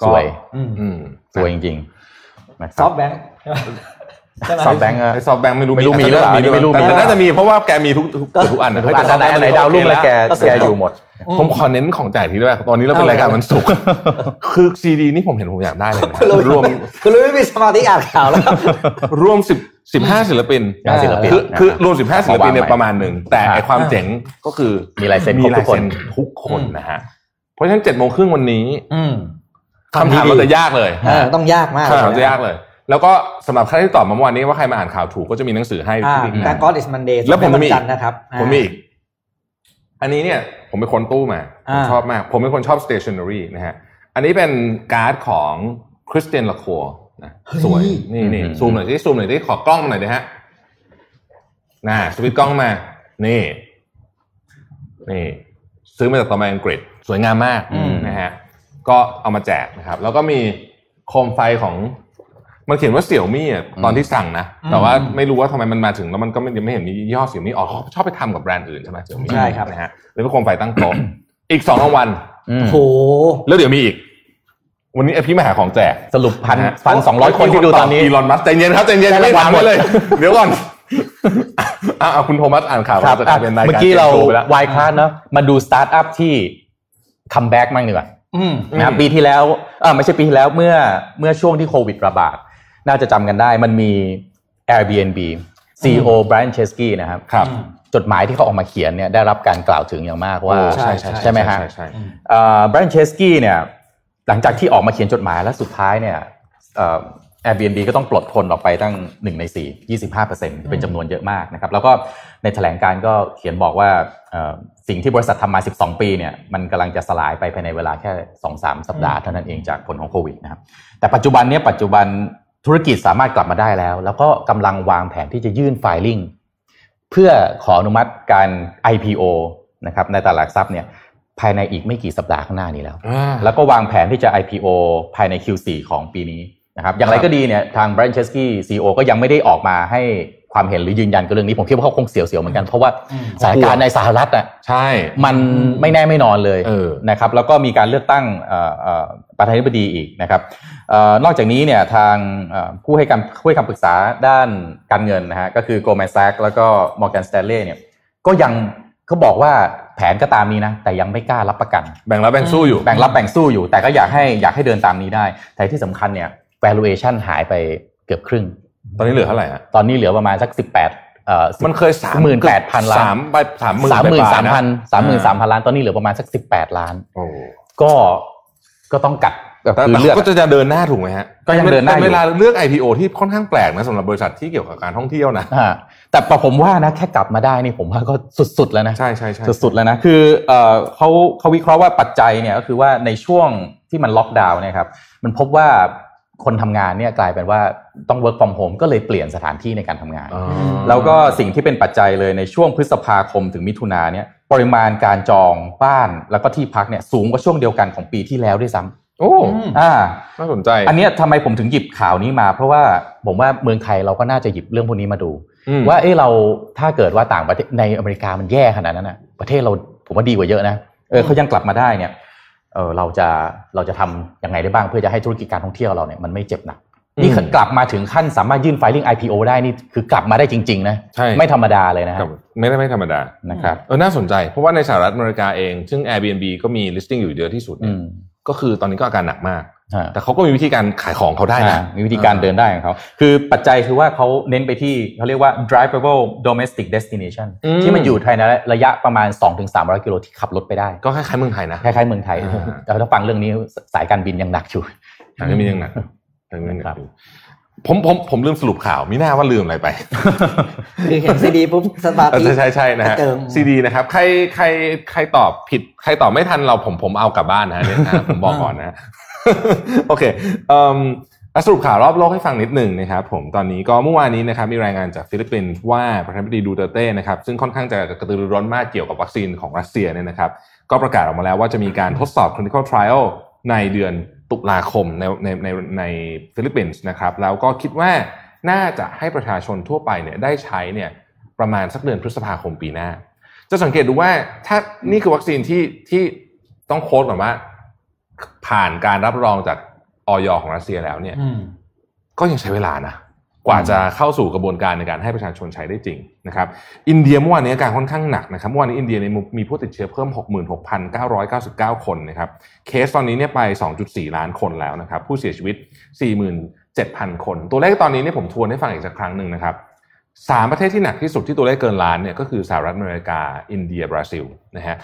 S2: ก็
S4: สวย
S3: อืม
S2: อืม
S4: สวยจริงๆนะค
S3: ซ
S4: รั
S3: อบฟต์แบงค์ ใช่ไหม
S4: ซอฟต์แบงก์
S2: ไอ้ซอฟต์แบงค์ไม่รู้
S4: ไม่รู้มี
S2: อาจ
S4: หรือเปล่า
S2: จะ
S4: ไม่รู้มี
S2: แต่น่าจะมีเพราะว่าแกมีทุกทุกเกือบทุกอันนะ
S4: อันไหนอันไหนดาวรุ่งแล้วแกแกอยู่หมด
S2: ผมขอเน้นของแจกทีด้วยตอนนี้เราเป็นรายการมันสุกร์คือซีดีนี่ผมเห็นผมอยากได้เลยนะ
S3: คือรู้
S2: รวม
S3: คือรู้ไม่มีสมาธิอ่านข่าวแล้ว
S2: รวมสิบสิบห้าศิลปิน
S4: งานศิลปิน
S2: คือ
S4: นะ
S2: คือรวมสิบห้าศิลปินเนี่ย
S4: เอาวางไว้
S2: ประมาณหนึ่งแต่ไอความเจ๋งก็คือ
S4: มีลายเซ็น
S2: มี
S4: ครบทุ
S2: ลาย
S4: กคน
S2: เซ็นทุกคนนะฮะเพราะฉะนั้นเจ็ดโมงครึ่งวันนี้
S3: อืม
S2: คำถามเราจะยากเลย
S3: เออต้องยากมาก
S2: คำถามจะยากเลย แล้วก็สำหรับใครที่ตอบมาเมื่อวานนี้ว่าใครมาอ่านข่าวถูกก็จะมีหนังสือให้
S3: อ่า
S2: ที่ลิงก์
S3: แต่
S2: นะ
S3: ก็ is Monday
S2: แล้วผมมีอีก
S3: จันทร์นะครับ
S2: ผมมีอีก อันนี้เนี่ย ผมไปค้นตู้มาผม
S3: อ่า
S2: ชอบมาก ผมเป็นคนชอบ stationery นะฮะอันนี้เป็นการ์ดของคริสเตียนลาคัวนะสวยนี่นี่
S4: อืม
S2: ซูมหน่อยที่ซูมหน่อยที่ขอกล้องมาหน่อยดิฮะน่าสวิตช์กล้องมา นี่ นี่ ซื้อมาจากตอมอังกฤษ สวยงามมาก
S3: อืม
S2: นะฮะก็เอามาแจกนะครับ แล้วก็มีโคมไฟของ มันเขียนว่าเสี่ยวมี่อะตอนที่สั่งนะ แต่ว่าไม่รู้ว่าทำไมมันมาถึงแล้วมันก็ไม่ยังไม่เห็นมียี่ห้อเสี่ยวมี่อ๋อเขาชอบไปทำกับแบรนด์อื่นใช่ไหมเสี่ยวมี่
S3: ใช่ครับ
S2: นะฮะเลยเป็นโคมไฟตั้งโต๊ะอีกสองรางวัล
S4: อืม
S3: โห
S2: แล้วเดี๋ยวมีอีก วันนี้ไอพี่มาหาของแจก
S4: สรุปพัน
S2: นะฮะ
S4: พันสองร้อยคนที่ดูตอนนี้
S2: อีลอนมัสก์ใจเย็นครับใจเย็น
S4: ได้
S2: ไม่
S4: รางวัล
S2: ถาม
S4: หมด
S2: ไว้เลย เดี๋ยวก่อนอะเอาคุณโทมัสอ่านข่าว
S4: ครับ
S2: จะ
S4: อะ
S2: เป็นรายการ
S4: เมื่อกี้เรา
S2: โชว์ไปแล้ว
S4: วายคลาสเนาะมาดูสตาร์ทอัพที่ comeback มั่งดีกว่า
S3: อืม
S4: นะครับปีที่แล้วเออไม่ใช่ปีที่แล้วเมื่อเมื่อช่วงที่โควิดระบาด น่าจะจำกันได้มันมี Airbnb CEO Brian Chesky นะครับ
S2: ครับ
S4: จดหมายที่เขาออกมาเขียนเนี่ยได้รับการกล่าวถึงอย่างมากว่า
S2: โอ้ใช่ใช่
S4: ใช่ไหมฮะ
S2: ใช่ใช่
S4: เอ่อ Brian Chesky เนี่ยหลังจากที่ออกมาเขียนจดหมายแล้วสุดท้ายเนี่ยเอ่อ Airbnb ก็ต้องปลดคนออกไปตั้ง 1 ใน 4 25%เป็นจำนวนเยอะมากนะครับ แล้วก็ในแถลงการก็เขียนบอกว่าเอ่อสิ่งที่บริษัททำมา 12 ปีเนี่ยมันกำลังจะสลายไปภายในเวลาแค่ 2-3 สัปดาห์เท่านั้นเองจากผลของโควิดนะครับแต่ปัจจุบันเนี้ปัจจุบัน ธุรกิจสามารถกลับมาได้แล้ว แล้วก็กำลังวางแผนที่จะยื่นไฟลิ่งเพื่อขออนุมัติการ IPO นะครับในตลาดหลักทรัพย์เนี่ยภายในอีกไม่กี่สัปดาห์ข้างหน้านี้แล้ว
S2: อ่า
S4: แล้วก็วางแผนที่จะ IPO ภายใน Q4 ของปีนี้นะครับอย่างไร
S2: ครับ
S4: ก็ดีเนี่ยทาง Brian Chesky CEO ก็ยังไม่ได้ออกมาให้ ความเห็นหรือยืนยันกับเรื่องนี้ผมคิดว่าเขาคงเสียวๆเหมือนกัน เพราะว่า
S3: อืม
S4: สถานการณ์ในสหรัฐอะ
S2: ใช่
S4: มันไม่แน่ไม่นอนเลย
S2: เออ
S4: นะครับแล้วก็มีการเลือกตั้งเอ่อเอ่อประธานาธิบดีอีกนะครับเอ่อนอกจากนี้เนี่ยทางเอ่อผู้ให้การผู้ให้คำปรึกษาด้านการเงินนะฮะก็คือ Goldman Sachs แล้วก็ Morgan Stanley เนี่ยก็ยังเขาบอกว่าแผนก็ตามนี้นะ แต่ยังไม่กล้ารับประกัน
S2: แบ่งรับแบ่งสู้อยู่
S4: แบ่งรับแบ่งสู้อยู่ แต่ก็อยากให้อยากให้เดินตามนี้ได้ แต่ที่สำคัญเนี่ย valuation หายไปเกือบครึ่ง
S2: ตอนนี้เหลือเท่าไหร่ฮะ
S4: ตอนนี้เหลือประมาณสัก18เอ่อ
S2: มันเคยสาม
S4: หมื่นแปดพันล้าน
S2: สามไปสามหมื่น
S4: สามหมื่นสามพัน
S2: ไป
S4: สามหมื่นสาม
S2: อ่
S4: พันล้านตอนนี้เหลือประมาณสัก18ล้าน
S2: โอ้
S4: ก็ก็ต้องกัดก็
S2: แต่
S4: คือ
S2: แต่
S4: เลือก
S2: ก็จะเดินหน้าถูกไหมฮะ
S4: ก็ยังเดินหน้าอยู่
S2: แต่เวลาเลือก IPO ที่ค่อนข้างแปลกนะสำหรับบริษัทที่เกี่ยวกับการท่องเที่ยวนะ
S4: อ่าแต่พอผมว่านะแค่กลับมาได้นี่ผมว่าก็สุดๆแล้วนะ
S2: ใช่ใช่ใช่
S4: สุดๆแล้วนะคือเอ่อเขาเขาวิเคราะห์ว่าปัจจัยเนี่ยก็คือว่าในช่วงที่มันล็อกดาวน์เนี่ยครับมันพบว่า คนทำงานเนี่ยกลายเป็นว่าต้อง work from home ก็เลยเปลี่ยนสถานที่ในการทำงาน
S2: อ๋อ
S4: แล้วก็สิ่งที่เป็นปัจจัยเลยในช่วงพฤษภาคมถึงมิถุนาเนี่ยปริมาณการจองบ้านแล้วก็ที่พักเนี่ยสูงกว่าช่วงเดียวกันของปีที่แล้วด้วยซ้
S2: โอ้ำ
S4: อ่า
S2: น่าสนใจ
S4: อันเนี้ยทำไมผมถึงหยิบข่าวนี้มา เพราะว่าผมว่าเมืองไทยเราก็น่าจะหยิบเรื่องพวกนี้มาดู
S2: อืม
S4: ว่าเอ้เราถ้าเกิดว่าต่างประเทศในอเมริกามันแย่ขนาดนั้นนะประเทศเราผมว่าดีกว่าเยอะนะเออเขายังกลับมาได้เนี่ย เออเราจะเราจะทำยังไงได้บ้างเพื่อจะให้ธุรกิจการท่องเที่ยวเราเนี่ยมันไม่เจ็บหนักนี่คือกลับมาถึงขั้นสามารถยื่นไฟลิ่ง IPO ได้นี่คือกลับมาได้จริงๆนะ
S2: ใช่
S4: ไม่ธรรมดาเลยนะค
S2: ค
S4: รั
S2: รับบไม่ได้ไม่ธรรมดา
S4: นะครับ
S2: เออน่าสนใจ เพราะว่าในสหรัฐอเมริกาเอง ซึ่ง Airbnb ก็มี listing อยู่เยอะที่สุด
S4: อื
S2: เนี่ย
S4: ม
S2: ก็คือตอนนี้ก็อาการหนักมาก
S4: ฮะ
S2: แต่เขาก็มีวิธีการขายของเขาได้นะ
S4: อ่ามีวิธีการเดินได้ของเขาคือปัจจัยคือว่าเขาเน้นไปที่เขาเรียกว่า drivable domestic destination
S2: อืม
S4: ที่มันอยู่ภายในระยะประมาณ 2-300 กิโลที่ขับรถไปได้
S2: ก็คล้ายๆเมืองไทยนะ
S4: คล้ายๆเมืองไทย
S2: อ่า
S4: แต่ถ้าฟังเรื่องนี้สายการบินยังหนักอยู่
S2: อันนี้มียังหนักอันนี้มียังหนัก
S4: ครับ
S2: อยู่ผมผมผมลืมสรุปข่าวมิน่าว่าลืมอะไรไป
S3: คือเห็นซีดีปุ๊บสมา
S2: เออ
S3: ธิ
S2: ใช่ใช่ใช่นะฮะ
S3: เติม
S2: ซีดีนะครับใครใครใครตอบผิด ใครตอบไม่ทันเราผมผมเอากลับบ้านนะฮะเนี่ยอะผมบอกก่อนนะ โอเคอสรุปข่าวรอบโลกให้ฟังนิดหนึ่งนะครับผมตอนนี้ก็เมื่อวานนี้นะครับมีรายงานจากฟิลิปปินส์ว่าประธานาธิบดีดูเตเต้นะครับซึ่งค่อนข้างจะกระตือรือร้นมากเกี่ยวกับวัคซีนของรัสเซียเนี่ยนะครับ ก็ประกาศออกมาแล้วว่าจะมีการทดสอบ clinical trial ในเดือนตุลาคมในในในในฟิลิปปินส์นะครับแล้วก็คิดว่าน่าจะให้ประชาชนทั่วไปเนี่ยได้ใช้เนี่ยประมาณสักเดือนพฤษภาคมปีหน้า จะสังเกตดูว่าถ้านี่คือวัคซีนที่ที่ต้องโค้ดก่อนว่า ผ่านการรับรองจากออยของรัสเซียแล้วเนี่ย
S3: อืม
S2: ก็ยังใช้เวลานะกว่าจะเข้าสู่กระบวนการในการให้ประชาชนใช้ได้จริงนะครับ อินเดียเมื่อวานนี้อาการค่อนข้างหนักนะครับเมื่อวานนี้อินเดียเนี่ยมีผู้ติดเชื้อเพิ่ม 66,999 คนนะครับ เคสตอนนี้เนี่ยไป 2.4 ล้านคนแล้วนะครับ ผู้เสียชีวิต 47,000 คน ตัวเลขตอนนี้เนี่ยผมทวนให้ฟังอีกสักครั้งหนึ่งนะครับสามประเทศที่หนักที่สุดที่ตัวเลขเกินล้านเนี่ยก็คือสหรัฐอเมริกา อินเดียบราซิลนะฮะ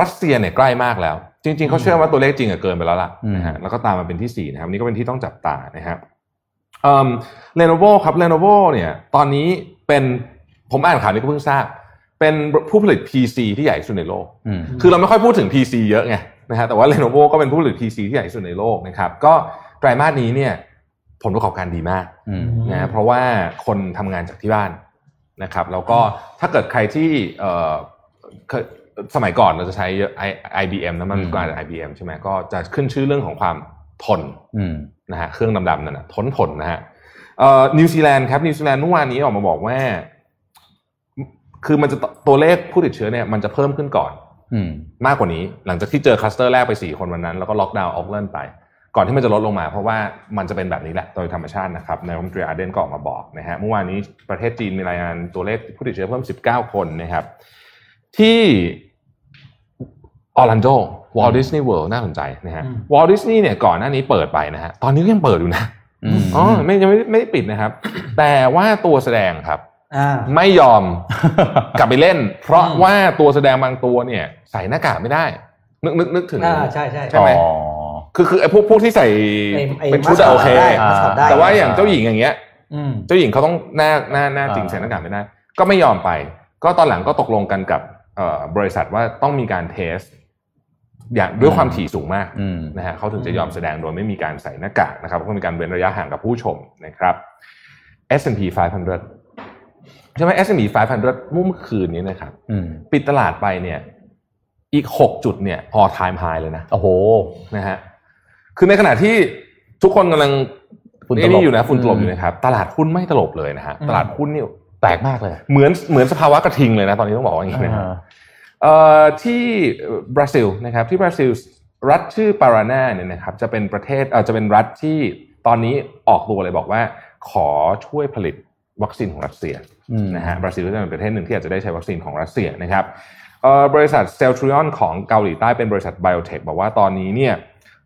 S2: รัสเซียเนี่ยใกล้มากแล้ว จริง ๆเขาเชื่อว่าตัวเลขจริงอะเกินไปแล้วล่ะนะฮะแล้วก็ตามมาเป็นที่สี่นะครับ นี่ก็เป็นที่ต้องจับตานะฮะเอ่อ Lenovo ครับ Lenovo เนี่ย ตอนนี้เป็นผมอ่านข่าวนี้ก็เพิ่งทราบ เป็นผู้ผลิต PC ที่ใหญ่ที่สุดในโลก
S4: อืม
S2: คือเราไม่ค่อยพูดถึง PC เยอะไงนะฮะแต่ว่า Lenovo ก็เป็นผู้ผลิต PC ที่ใหญ่ที่สุดในโลกนะครับ ก็ไตรมาสนี้เนี่ย ผลประกอบการดีมาก
S4: อืม
S2: นะฮะเพราะว่าคนทำงานจากที่บ้านนะครับ แล้วก็ถ้าเกิดใครที่เอ่อเคย สมัยก่อนเราจะใช้ I- IBM นะมัน
S4: อืม
S2: ก่อน IBM ใช่ไหมก็จะขึ้นชื่อเรื่องของความทน
S4: อืม
S2: นะฮะเครื่องดำๆนั่นนะทนผลนะฮะเอ่อนิวซีแลนด์ครับนิวซีแลนด์เมื่อวานนี้ออกมาบอกว่า คือมันจะตัวเลขผู้ติดเชื้อเนี่ยมันจะเพิ่มขึ้นก่อน
S4: อืม
S2: มากกว่านี้ หลังจากที่เจอคลัสเตอร์แรกไปสี่คนวันนั้น แล้วก็ล็อกดาวน์โอ๊คแลนด์ไป ก่อนที่มันจะลดลงมา เพราะว่ามันจะเป็นแบบนี้แหละโดยธรรมชาตินะครับนายกรัฐมนตรีอาร์เดิร์นก็ออกมาบอกนะฮะเมื่อวานนี้ประเทศจีนมีรายงานตัวเลขผู้ติดเชื้อเพิ่ม 19 คนนะครับ ที่ ออร์แลนโดวอลต์ดิสนีย์เวิลด์น่าสนใจนะฮะ
S3: อืม
S2: วอลต์ดิสนีย์เนี่ยก่อนหน้านี้เปิดไปนะฮะตอนนี้ก็ยังเปิดอยู่นะ
S4: อืม
S2: อ๋อไม่ยังไม่ไม่ได้ปิดนะครับ แต่ว่าตัวแสดงครับ
S3: อ่า
S2: ไม่ยอมกลับไปเล่น เพราะ
S3: อืม
S2: ว่าตัวแสดงบางตัวเนี่ย ใส่หน้ากากไม่ได้ นึกนึกนึกถึง
S3: อ่าใช่ใช่
S2: ใช่ไหม
S4: อ๋อ
S2: คือคือไอ้พวกพวกที่ใส่
S3: ไอ้ไอ้
S2: เป็นชุด
S3: มัสคอต
S2: อะโอเค
S3: ได้มัสคอตได้
S2: แต่ว่าอย่างเจ้าหญิงอย่างเงี้ย
S3: อืม
S2: เจ้าหญิงเขาต้องหน้าหน้าหน้าจริง
S4: อ่า
S2: ใส่หน้ากากไม่ได้ ก็ไม่ยอมไป ก็ตอนหลังก็ตกลงกันกับเอ่อบริษัทว่าต้องมีการเทส อย่างด้วยความถี่สูงมาก
S4: อืม
S2: นะฮะเขาถึงจะยอมแสดงโดยไม่มีการใส่หน้ากากนะครับก็มีการเว้นระยะห่างกับผู้ชมนะครับ S&P 500 ใช่ไหม S&P 500เมื่อคืนนี้นะครับ
S4: อืม
S2: ปิดตลาดไปเนี่ย อีก 6 จุดเนี่ย all time high เลยนะ
S4: โอ้โห
S2: นะฮะคือในขณะที่ทุกคนกำลัง
S4: ฝุ่นตลบ
S2: นี่อยู่นะฝุ่นตลบ
S4: อืม
S2: อยู่นะครับ ตลาดหุ้นไม่ตลบเลยนะฮะ
S3: อืม
S2: ตลาดหุ้นนี่
S4: แปลกมากเลย
S2: เหมือนเหมือนสภาวะกระทิงเลยนะ ตอนนี้ต้องบอกว่าอย่างนี้นะฮะ
S4: อ่า
S2: เอ่อ ที่บราซิลนะครับที่บราซิลรัฐชื่อปารานาเนี่ยนะครับจะเป็นประเทศเอ่อจะเป็นรัฐที่ตอนนี้ออกตัวเลยบอกว่า ขอช่วยผลิตวัคซีนของรัสเซีย
S4: อืม
S2: นะฮะบราซิลก็จะเป็นประเทศหนึ่งที่อาจจะได้ใช้วัคซีนของรัสเซียนะครับเอ่อบริษัทเซลทริออนของเกาหลีใต้เป็นบริษัท biotech บอกว่าตอนนี้เนี่ย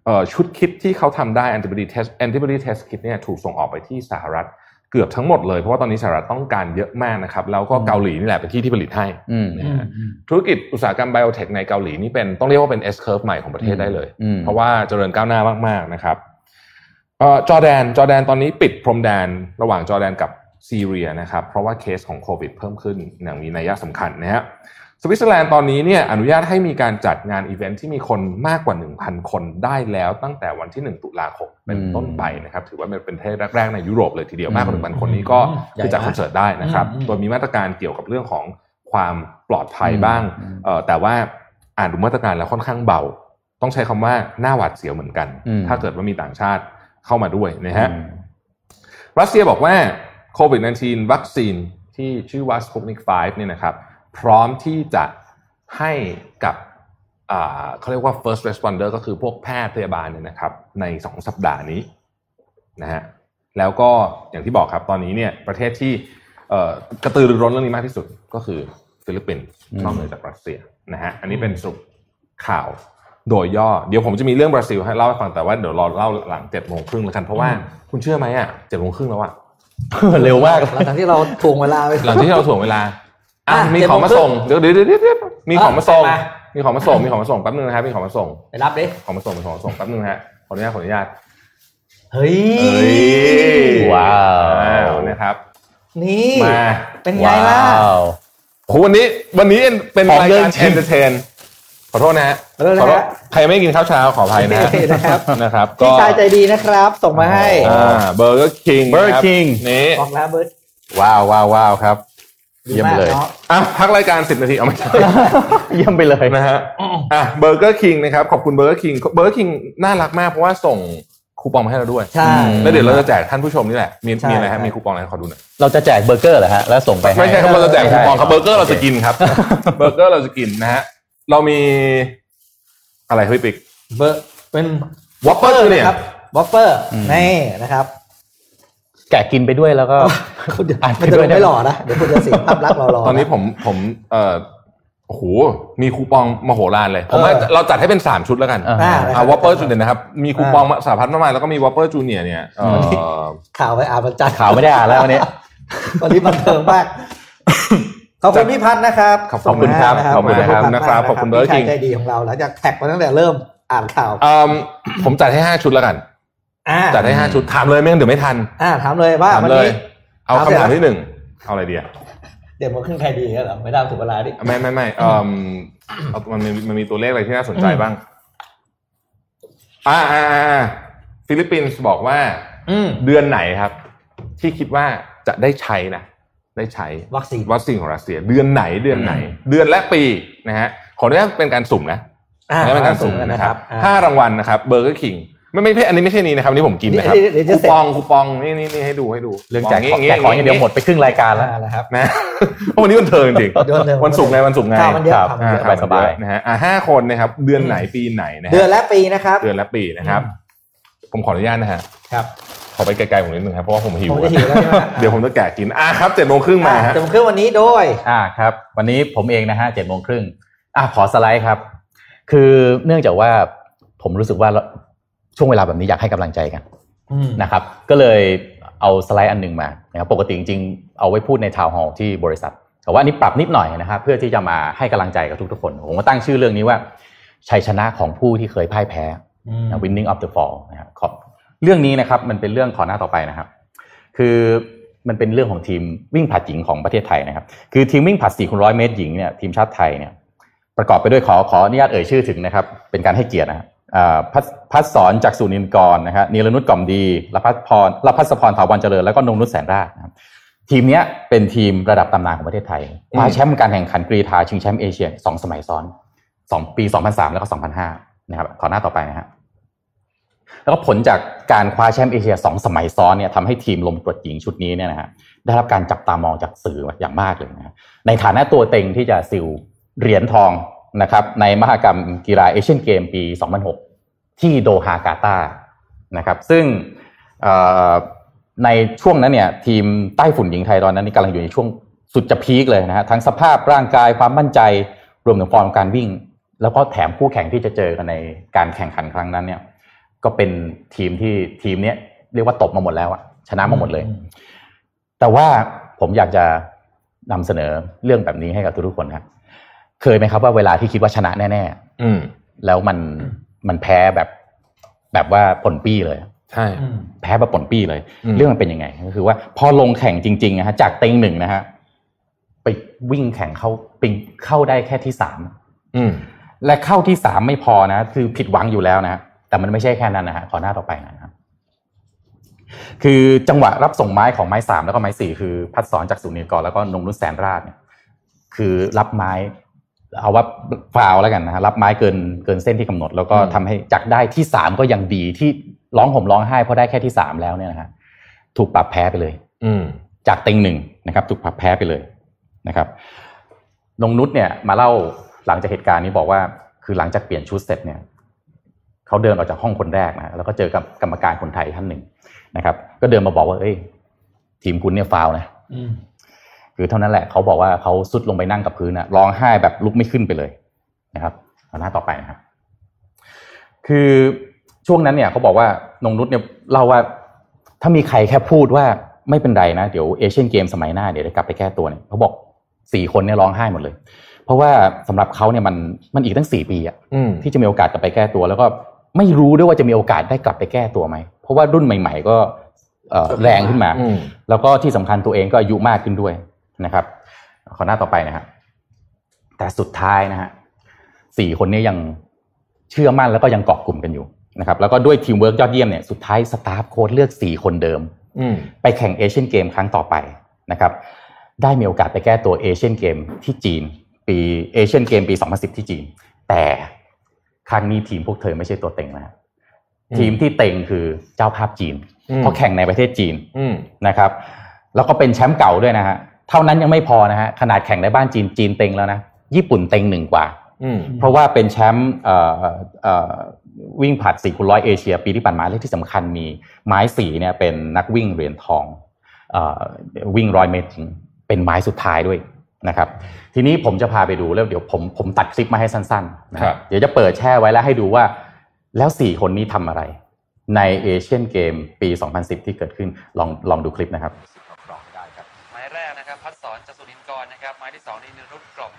S2: เอ่อชุด kit ที่เขาทำได้ antibody test antibody test kit เนี่ยถูกส่งออกไปที่สหรัฐ เกือบทั้งหมดเลยเพราะว่าตอนนี้สหรัฐต้องการเยอะมากนะครับแล้วก็เกาหลีนี่แหละเป็นที่ที่ผลิตให้
S4: อืม
S2: นะฮะธุรกิจอุตสาหกรรม biotech ในเกาหลีนี่เป็นต้องเรียกว่าเป็น S curve ใหม่ของประเทศได้เลย
S4: อืม
S2: เพราะว่าเจริญก้าวหน้ามากๆนะครับเอ่อจอร์แดนจอร์แดนตอนนี้ปิดพรมแดนระหว่างจอร์แดนกับซีเรียนะครับเพราะว่าเคสของโควิดเพิ่มขึ้นอย่างมีนัยสำคัญนะฮะ สวิตเซอร์แลนด์ตอนนี้เนี่ยอนุญาตให้มีการจัดงานอีเวนท์ที่มีคนมากกว่า 1,000 คนได้แล้วตั้งแต่วันที่ 1 ตุลาคมเป็นต้นไปนะครับถือว่าเป็นประเทศแรกๆในยุโรปเลยทีเดียวมากกว่า1,000 คนนี้ก็
S3: อืม
S2: คือจัดคอนเสิร์ตได้นะครับ
S3: อืม
S2: โดยมีมาตรการเกี่ยวกับเรื่องของความปลอดภัย
S4: อืม
S2: บ้าง
S4: อืม
S2: เอ่อแต่ว่าอ่านดูมาตรการแล้วค่อนข้างเบา ต้องใช้คำว่าหน้าหวาดเสียวเหมือนกัน
S4: อืม
S2: ถ้าเกิดว่ามีต่างชาติเข้ามาด้วยนะฮะ
S4: อืม
S2: รัสเซียบอกว่าโควิด -19 วัคซีนที่ชื่อว่า Sputnik 5เนี่ยนะครับ พร้อมที่จะให้กับอ่าเขาเรียกว่า first responder ก็คือพวกแพทย์พยาบาลเนี่ยนะครับ ใน 2 สัปดาห์นี้นะฮะแล้วก็อย่างที่บอกครับตอนนี้เนี่ยประเทศที่เอ่อกระตือรือร้นเรื่องนี้มากที่สุดก็คือฟิลิปปินส์
S4: อืม
S2: นอกเหนือจากรัสเซียนะฮะอันนี้เป็นสรุปข่าวโดยย่อ เดี๋ยวผมจะมีเรื่องบราซิลให้เล่าให้ฟังแต่ว่าเดี๋ยวรอเล่าหลังเจ็ดโมงครึ่งแล้วกันเพราะว่าคุณเชื่อไหมอะเจ็ดโมงครึ่งแล้วอะ
S4: เร็วมาก
S3: หลังจากที่เราทวงเวลาไป
S2: หลังที่เราถ่วงเวลา อะ
S3: อะ
S2: มีของมาส่งเดี๋ยวเดี๋ยวเดี๋ยวเดี๋ยวมีของมาส่ง
S3: อะ
S2: มีของมาส่ง มีของมาส่งแป๊บนึงนะครับมีของมาส่ง
S3: ไปรับดิ
S2: ของมาส่งมีของมาส่งแป๊บนึงฮะขออนุญาตขออนุญาต
S3: เฮ้ย
S2: เฮ้ย
S4: ว้าว
S2: อ้าวนะครับ
S3: นี่
S2: มา
S3: เป็นไงล่ะ
S4: ว้าว
S2: โหวันนี้วันนี้เป็น
S4: ของ
S2: ราย
S4: เยอะ
S2: การ
S4: จริ
S2: เองนเตอร์เทนขอโทษนะฮะ
S3: ขอโทษนะฮะ
S2: ขอโทษใครไม่กินข้าวเช้าขออภัยนะฮะ
S3: นะครับ
S2: นะครับ
S3: พี่ชายใจดีนะครับ ส่งมาให้
S2: อ่าเบอร์เกอร์คิง
S4: Burger King
S2: นี่
S3: บอกแล้วเบิร์ด
S4: ว้าวว้าวว้าวครับ
S3: ดี
S4: เยี่ยม
S3: มาก
S4: เลย
S3: เนาะ
S2: อะพักรายการสิบนาทีเอาไม่ใช่
S4: เยี่ยมไปเลย
S2: นะฮะอะเบอร์เกอร์คิงนะครับขอบคุณเบอร์เกอร์คิงเบอร์เกอร์คิงน่ารักมากเพราะว่าส่งคูปองมาให้เราด้วย
S3: ใช่
S2: แล้วเดี๋ยวเราจะแจกท่านผู้ชมนี่แหละมี
S3: ใช่
S2: มีอะไร
S3: ครั
S2: ฮะ
S3: บ
S2: มีคูปองอะไรขอดูหน่อย
S4: เราจะแจกเบอร์เกอร์เหรอฮะแล้วส่งไปให้
S2: ไม่ใช่ครับเราจะแจกคูปองครับ
S4: ไม่
S2: เบอร์เกอร์เราจะ
S4: โค
S2: กินครับเบอร์เกอร์เราจะกินนะฮะเรามีอะไรครับพี่ปิ๊ก
S3: เบอร์เป็น
S2: Whopper เนี่ย
S3: นะครับวอปเปอร์นี่นะครับ
S4: แกะกินไปด้วยแล้วก็
S3: คุณเดี๋ยว
S4: อ่านไป
S3: มันจะ
S4: ด้
S3: ล
S4: วย
S3: ง
S4: ได้
S3: ไม่หล่อนะเดี๋ยวคุณจะเสียภาพลักษณ์เราหล่อ
S2: ตอนนี้ผมผมเอ่อโอ้โห มีคูปองมโหฬารเลย ผมว่า
S3: เออ
S2: เราจัดให้เป็นสามชุดแล้วกัน
S4: อ่า
S3: อ่า
S2: อ่าวอปเปอร์จูเนียนะครับ มีคูปองสาพันธ์มากมายแล้วก็มีวอปเปอร์จูเนียเนี่ยเอ่อ
S3: ข่าวไปอ่านประจันทร์
S4: ข่าวไม่ได้อ่านแล้ววันนี้
S3: วันนี้บันเทิงมาก ขอบคุณพี่พัฒน์นะครับ
S2: ขอบคุณครับ
S3: ส่งมา
S2: ขอบคุณครับ
S3: พี่พัฒ
S2: นะครับ
S3: มาก
S2: ขอบคุณเบอร์
S3: พี่ชาย
S2: King
S3: ใจดีของเราหลังจากแท็กมาตั้งแต่เริ่มอ่านข่าว
S2: เอิ่มผมจัดให้ห้าชุดแล้วกัน
S3: อ่า
S2: จัดให้ห้าชุดถามเลยไม่งั้นเดี๋ยวไม่ทัน
S3: อ่าถามเลยว่า
S2: ถาม
S3: วัน
S2: เลย
S3: นี้
S2: เอา
S3: ถาม
S2: คำถาม
S3: เสร็จแล้ว
S2: ที่หนึ่งเอาอะไรดีอะ
S3: เดี๋ยวมันขึ้นใครดีเหรอไม่ได้ถูกเวลาดิ
S2: ไม่ไม่ไม่เอ่อเอามันมีมันมีตัวเลขอะไรที่น่าสนใจบ้างอ่าอ่าอ่าฟิลิปปินส์บอกว่า
S3: อืม
S2: เดือนไหนครับ ที่คิดว่าจะได้ใช้นะได้ใช้
S3: วัคซีน
S2: วัคซีนของรัสเซีย เดือนไหนเดือนไหน เดือนและปีนะฮะขออนุญาตเป็นการสุ่มนะ
S3: อ่า
S2: ขออนุญาตเป็นการสุ่ม
S3: นะ
S2: นะ
S3: ค
S2: ค
S3: รั
S2: รั
S3: บบอ่า
S2: ห้ารางวัลนะครับเบอร์เกอร์คิง ไม่ไม่ใช่อันนี้ไม่ใช่นี้นะครับอันนี่ผมกินนะครับ
S3: เดี๋ยวเดี๋ยวจะ
S2: คู
S3: เสร็จ
S2: ปองคูปองนี่นี่นี่ให้ดูให้ดู
S4: เรื่องแจก
S2: ย่า
S4: ของแจกของอย่างเดียวหมดไปครึ่งรายการแล้ว
S3: อ่าแล้วครับ
S2: นะเพราะวันนี้วันเทิงจริง
S3: เดือนหนึ่ง
S2: วันศุกร์ไงวันศุกร์ไง
S3: ข่าวมันเยอะ
S4: ครับ
S3: ข่าวมันเยอะ
S2: อ่
S4: สบายๆ
S2: ข่วมันเอะนะฮะอ่าห้าคนนะครับเดือนไหนปีไหนนะฮะ
S3: เดือนและปีนะครับ
S2: เดือนและปีนะครับ ผมขออนุญาตนะฮะ
S3: ครับ
S2: ขอไปไกลๆผมนิดนึงครับเพราะว่าผมหิว
S3: ผมจะหิวแล้วใช่ไหม
S2: เดี๋ยวผมจะแกะกินอะครับเจ็ดโมงครึ่งมาฮะ
S3: จะมาขึ้นวันนี้โดย
S4: อ่าครับ วันนี้ผมเองนะฮะเจ็ดโมงครึ่งอะขอสไลด์ครับ คือเนื่องจากว่าผมรู้สึกว่า ช่วงเวลาแบบนี้อยากให้กำลังใจกัน
S3: อืม
S4: นะครับ ก็เลยเอาสไลด์อันหนึ่งมานะครับปกติจริงๆ เอาไว้พูดในทาวน์ฮอลล์ที่บริษัท แต่ว่าอันนี้ปรับนิดหน่อยนะครับเพื่อที่จะมาให้กำลังใจกับทุกๆคนผมก็ตั้งชื่อเรื่องนี้ว่าชัยชนะของผู้ที่เคยพ่ายแพ้
S3: อืม
S4: นะ winning of the fall นะครับขอบเรื่องนี้นะครับมันเป็นเรื่องขอหน้าต่อไปนะครับ คือมันเป็นเรื่องของทีมวิ่งผลัดหญิงของประเทศไทยนะครับ คือทีมวิ่งผลัด4คูณร้อยเมตรหญิงเนี่ยทีมชาติไทยเนี่ยประกอบไปด้วยขอขออนุญาตเอ่ยชื่อถึงนะครับ เป็นการให้เกียรตินะครับอ่า พัฒพัสอนจากสุนินกรนะครับนิรนุชกล่อมดีรพัฒพรรพัฒพรถาวรเจริญแล้วก็นงนุชแสนราชทีมนี้เป็นทีมระดับตำนานของประเทศไทยคว้าแชมป์การแข่งขันกรีฑาชิงแชมป์เอเชียสองสมัยซ้อนสองปี 2003 แล้วก็ 2005 นะครับ ขอหน้าต่อไปนะครับแล้วก็ผลจากการคว้าแชมป์เอเชียสองสมัยซ้อนเนี่ยทำให้ทีมลมกรดหญิงชุดนี้เนี่ยนะฮะได้รับการจับตามองจากสื่ออย่างมากเลยนะฮะในฐานะตัวเต็งที่จะซิวเหรียญทอง นะครับในมหกรรมกีฬาเอเชียนเกมปี 2006 ที่โดฮากาตาร์นะครับซึ่งเอ่อในช่วงนั้นเนี่ยทีมใต้ฝุ่นหญิงไทยตอนนั้นนี่กำลังอยู่ในช่วงสุดจะพีคเลยนะฮะทั้งสภาพร่างกายความมั่นใจรวมถึงฟอร์มการวิ่ง แล้วก็แถมคู่แข่งที่จะเจอกันในการแข่งขันครั้งนั้นเนี่ยก็เป็นทีมที่ทีมเนี้ยเรียกว่าตบมาหมดแล้วอะชนะมาหมดเลย แต่ว่าผมอยากจะนำเสนอเรื่องแบบนี้ให้กับทุกๆคนครับ เคยไหมครับว่าเวลาที่คิดว่าชนะแน่
S2: อืม
S4: ๆแล้วมันมันแพ้แบบ แบบว่าผลปี้เลย
S2: ใช่
S3: อืม
S4: แพ้แบบผลปี้เลย
S2: อืม
S4: เรื่องมันเป็นยังไงก็คือว่าพอลงแข่งจริงๆนะฮะจากเต็งหนึ่งนะฮะไปวิ่งแข่งเข้าปิงเข้าได้แค่ที่สาม
S2: อืม
S4: และเข้าที่สามไม่พอนะ คือผิดหวังอยู่แล้วนะฮะแต่มันไม่ใช่แค่นั้นนะฮะขอหน้าต่อไปนะครับคือจังหวะรับส่งไม้ของไม้สามแล้วก็ไม้สี่คือ พัดสอนจากสุนีกรแล้วก็นงนุชแสนราชเนี่ยคือรับไม้ เอาว่าฟาวล์แล้วกันนะฮะรับไม้เกินเกินเส้นที่กำหนด แล้วก็
S2: อืม
S4: ทำให้จากได้ที่สามก็ยังดีที่ร้องห่มร้องไห้เพราะได้แค่ที่สามแล้วเนี่ยนะฮะถูกปรับแพ้ไปเลย
S2: อืม
S4: จากเต็งหนึ่งนะครับ ถูกปรับแพ้ไปเลยนะครับนงนุชเนี่ยมาเล่าหลังจากเหตุการณ์นี้บอกว่า คือหลังจากเปลี่ยนชุดเสร็จเนี่ยเขาเดินออกจากห้องคนแรกนะแล้วก็เจอกับกรรมการคนไทยท่านหนึ่งนะครับ ก็เดินมาบอกว่า เอ้ย ทีมคุณเนี่ยฟาวล์นะ
S3: อืม
S4: คือเท่านั้นแหละเขาบอกว่าเขาสุดลงไปนั่งกับพื้นนะร้องไห้แบบลุกไม่ขึ้นไปเลยนะครับเอาหน้าต่อไปนะครับ คือช่วงนั้นเนี่ยเขาบอกว่านงนุชเนี่ยเล่าว่าถ้ามีใครแค่พูดว่าไม่เป็นไรนะ เดี๋ยวเอเชียนเกมสมัยหน้าเดี๋ยวได้กลับไปแก้ตัวเนี่ยเขาบอกสี่คนเนี่ยร้องไห้หมดเลย เพราะว่าสำหรับเขาเนี่ยมันมันอีกตั้งสี่ปีอะ
S2: อืม
S4: ที่จะมีโอกาสกลับไปแก้ตัว แล้วก็ไม่รู้ด้วยว่าจะมีโอกาสได้กลับไปแก้ตัวไหมเพราะว่ารุ่นใหม่ ๆ ก็เอ่อแรงขึ้นมา
S2: อืม
S4: แล้วก็ที่สำคัญตัวเองก็อายุมากขึ้นด้วย นะครับขอหน้าต่อไปนะครับแต่สุดท้ายนะฮะสี่คนนี้ยังเชื่อมั่นแล้วก็ยังเกาะกลุ่มกันอยู่นะครับ แล้วก็ด้วยทีมเวิร์กยอดเยี่ยมเนี่ยสุดท้ายสตาฟโค้ชเลือกสี่คนเดิม
S2: อืม
S4: ไปแข่งเอเชียนเกมครั้งต่อไปนะครับ ได้มีโอกาสไปแก้ตัวเอเชียนเกมที่จีน ปีเอเชียนเกมปี 2010 ที่จีน แต่ครั้งนี้ทีมพวกเธอไม่ใช่ตัวเต็งนะครับ
S2: อืม
S4: ทีมที่เต็งคือเจ้าภาพจีน
S2: อืม
S4: เพราะแข่งในประเทศจีน
S2: อืม
S4: นะครับ แล้วก็เป็นแชมป์เก่าด้วยนะฮะ เท่านั้นยังไม่พอนะฮะขนาดแข่งในบ้านจีนจีนเต็งแล้วนะญี่ปุ่นเต็งหนึ่งกว่า
S2: อืม
S4: เพราะว่าเป็นแชมป์เอ่อเอ่อวิ่งผลัด4คูณร้อยเอเชีย ปีที่ผ่านมาและที่สำคัญมีไม้สีเนี่ยเป็นนักวิ่งเหรียญทองเอ่อวิ่งร้อยเมตรหญิงเป็นไม้สุดท้ายด้วยนะครับ ทีนี้ผมจะพาไปดูแล้วเดี๋ยวผมผมตัดคลิปมาให้สั้นๆนะค
S2: ครั
S4: รับบเดี๋ยวจะเปิดแช่ไว้แล้วให้ดูว่า แล้วสี่คนนี้ทำอะไร ในเอเชียนเกมปี 2010 ที่เกิดขึ้นลองลองดูคลิปนะครับ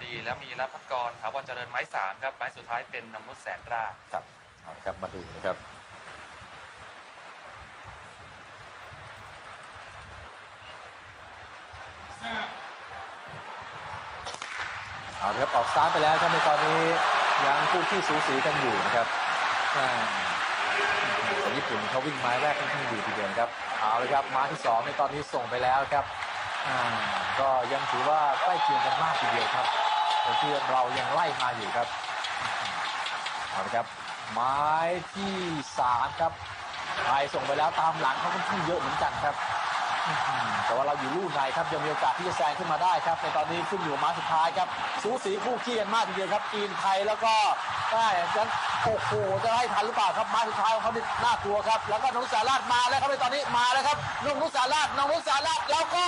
S5: รีแล้วมีรับพัดกรถาวรเจริญไม้สามครับไม้สุดท้ายเป็นนมุดแสนราครับ
S4: เอาละครับมาดูนะครับ
S6: เอาละครับออกสตาร์ทไปแล้วครับในตอนนี้ยังคู่ขี้สูสีกันอยู่นะครับอ่าคนญี่ปุ่นเขาวิ่งไม้แรกค่อนข้างดีทีเดียวนะครับเอาเลยครับไม้ที่สองในตอนนี้ส่งไปแล้วครับอ่าก็ยังถือว่าใกล้เคียงกันมากทีเดียวครับ แต่ที่เรายังไล่มาอยู่ครับเอาละครับไม้ที่สามครับไทยส่งไปแล้วตามหลังเขาค่อนข้างเยอะเหมือนกันครับ แต่ว่าเราอยู่ลู่ในครับยังมีโอกาสที่จะแซงขึ้นมาได้ครับ ในตอนนี้ขึ้นอยู่ม้าสุดท้ายครับ สูสีคู่ขี้กันมากทีเดียวครับจีนไทยแล้วก็ได้ยันโอ้โหจะให้ทันหรือเปล่าครับม้าสุดท้ายของเขานี่น่ากลัวครับ แล้วก็นงนุสาราชมาแล้วครับในตอนนี้มาแล้วครับนงนุสาราชนงนุสาราชแล้วก็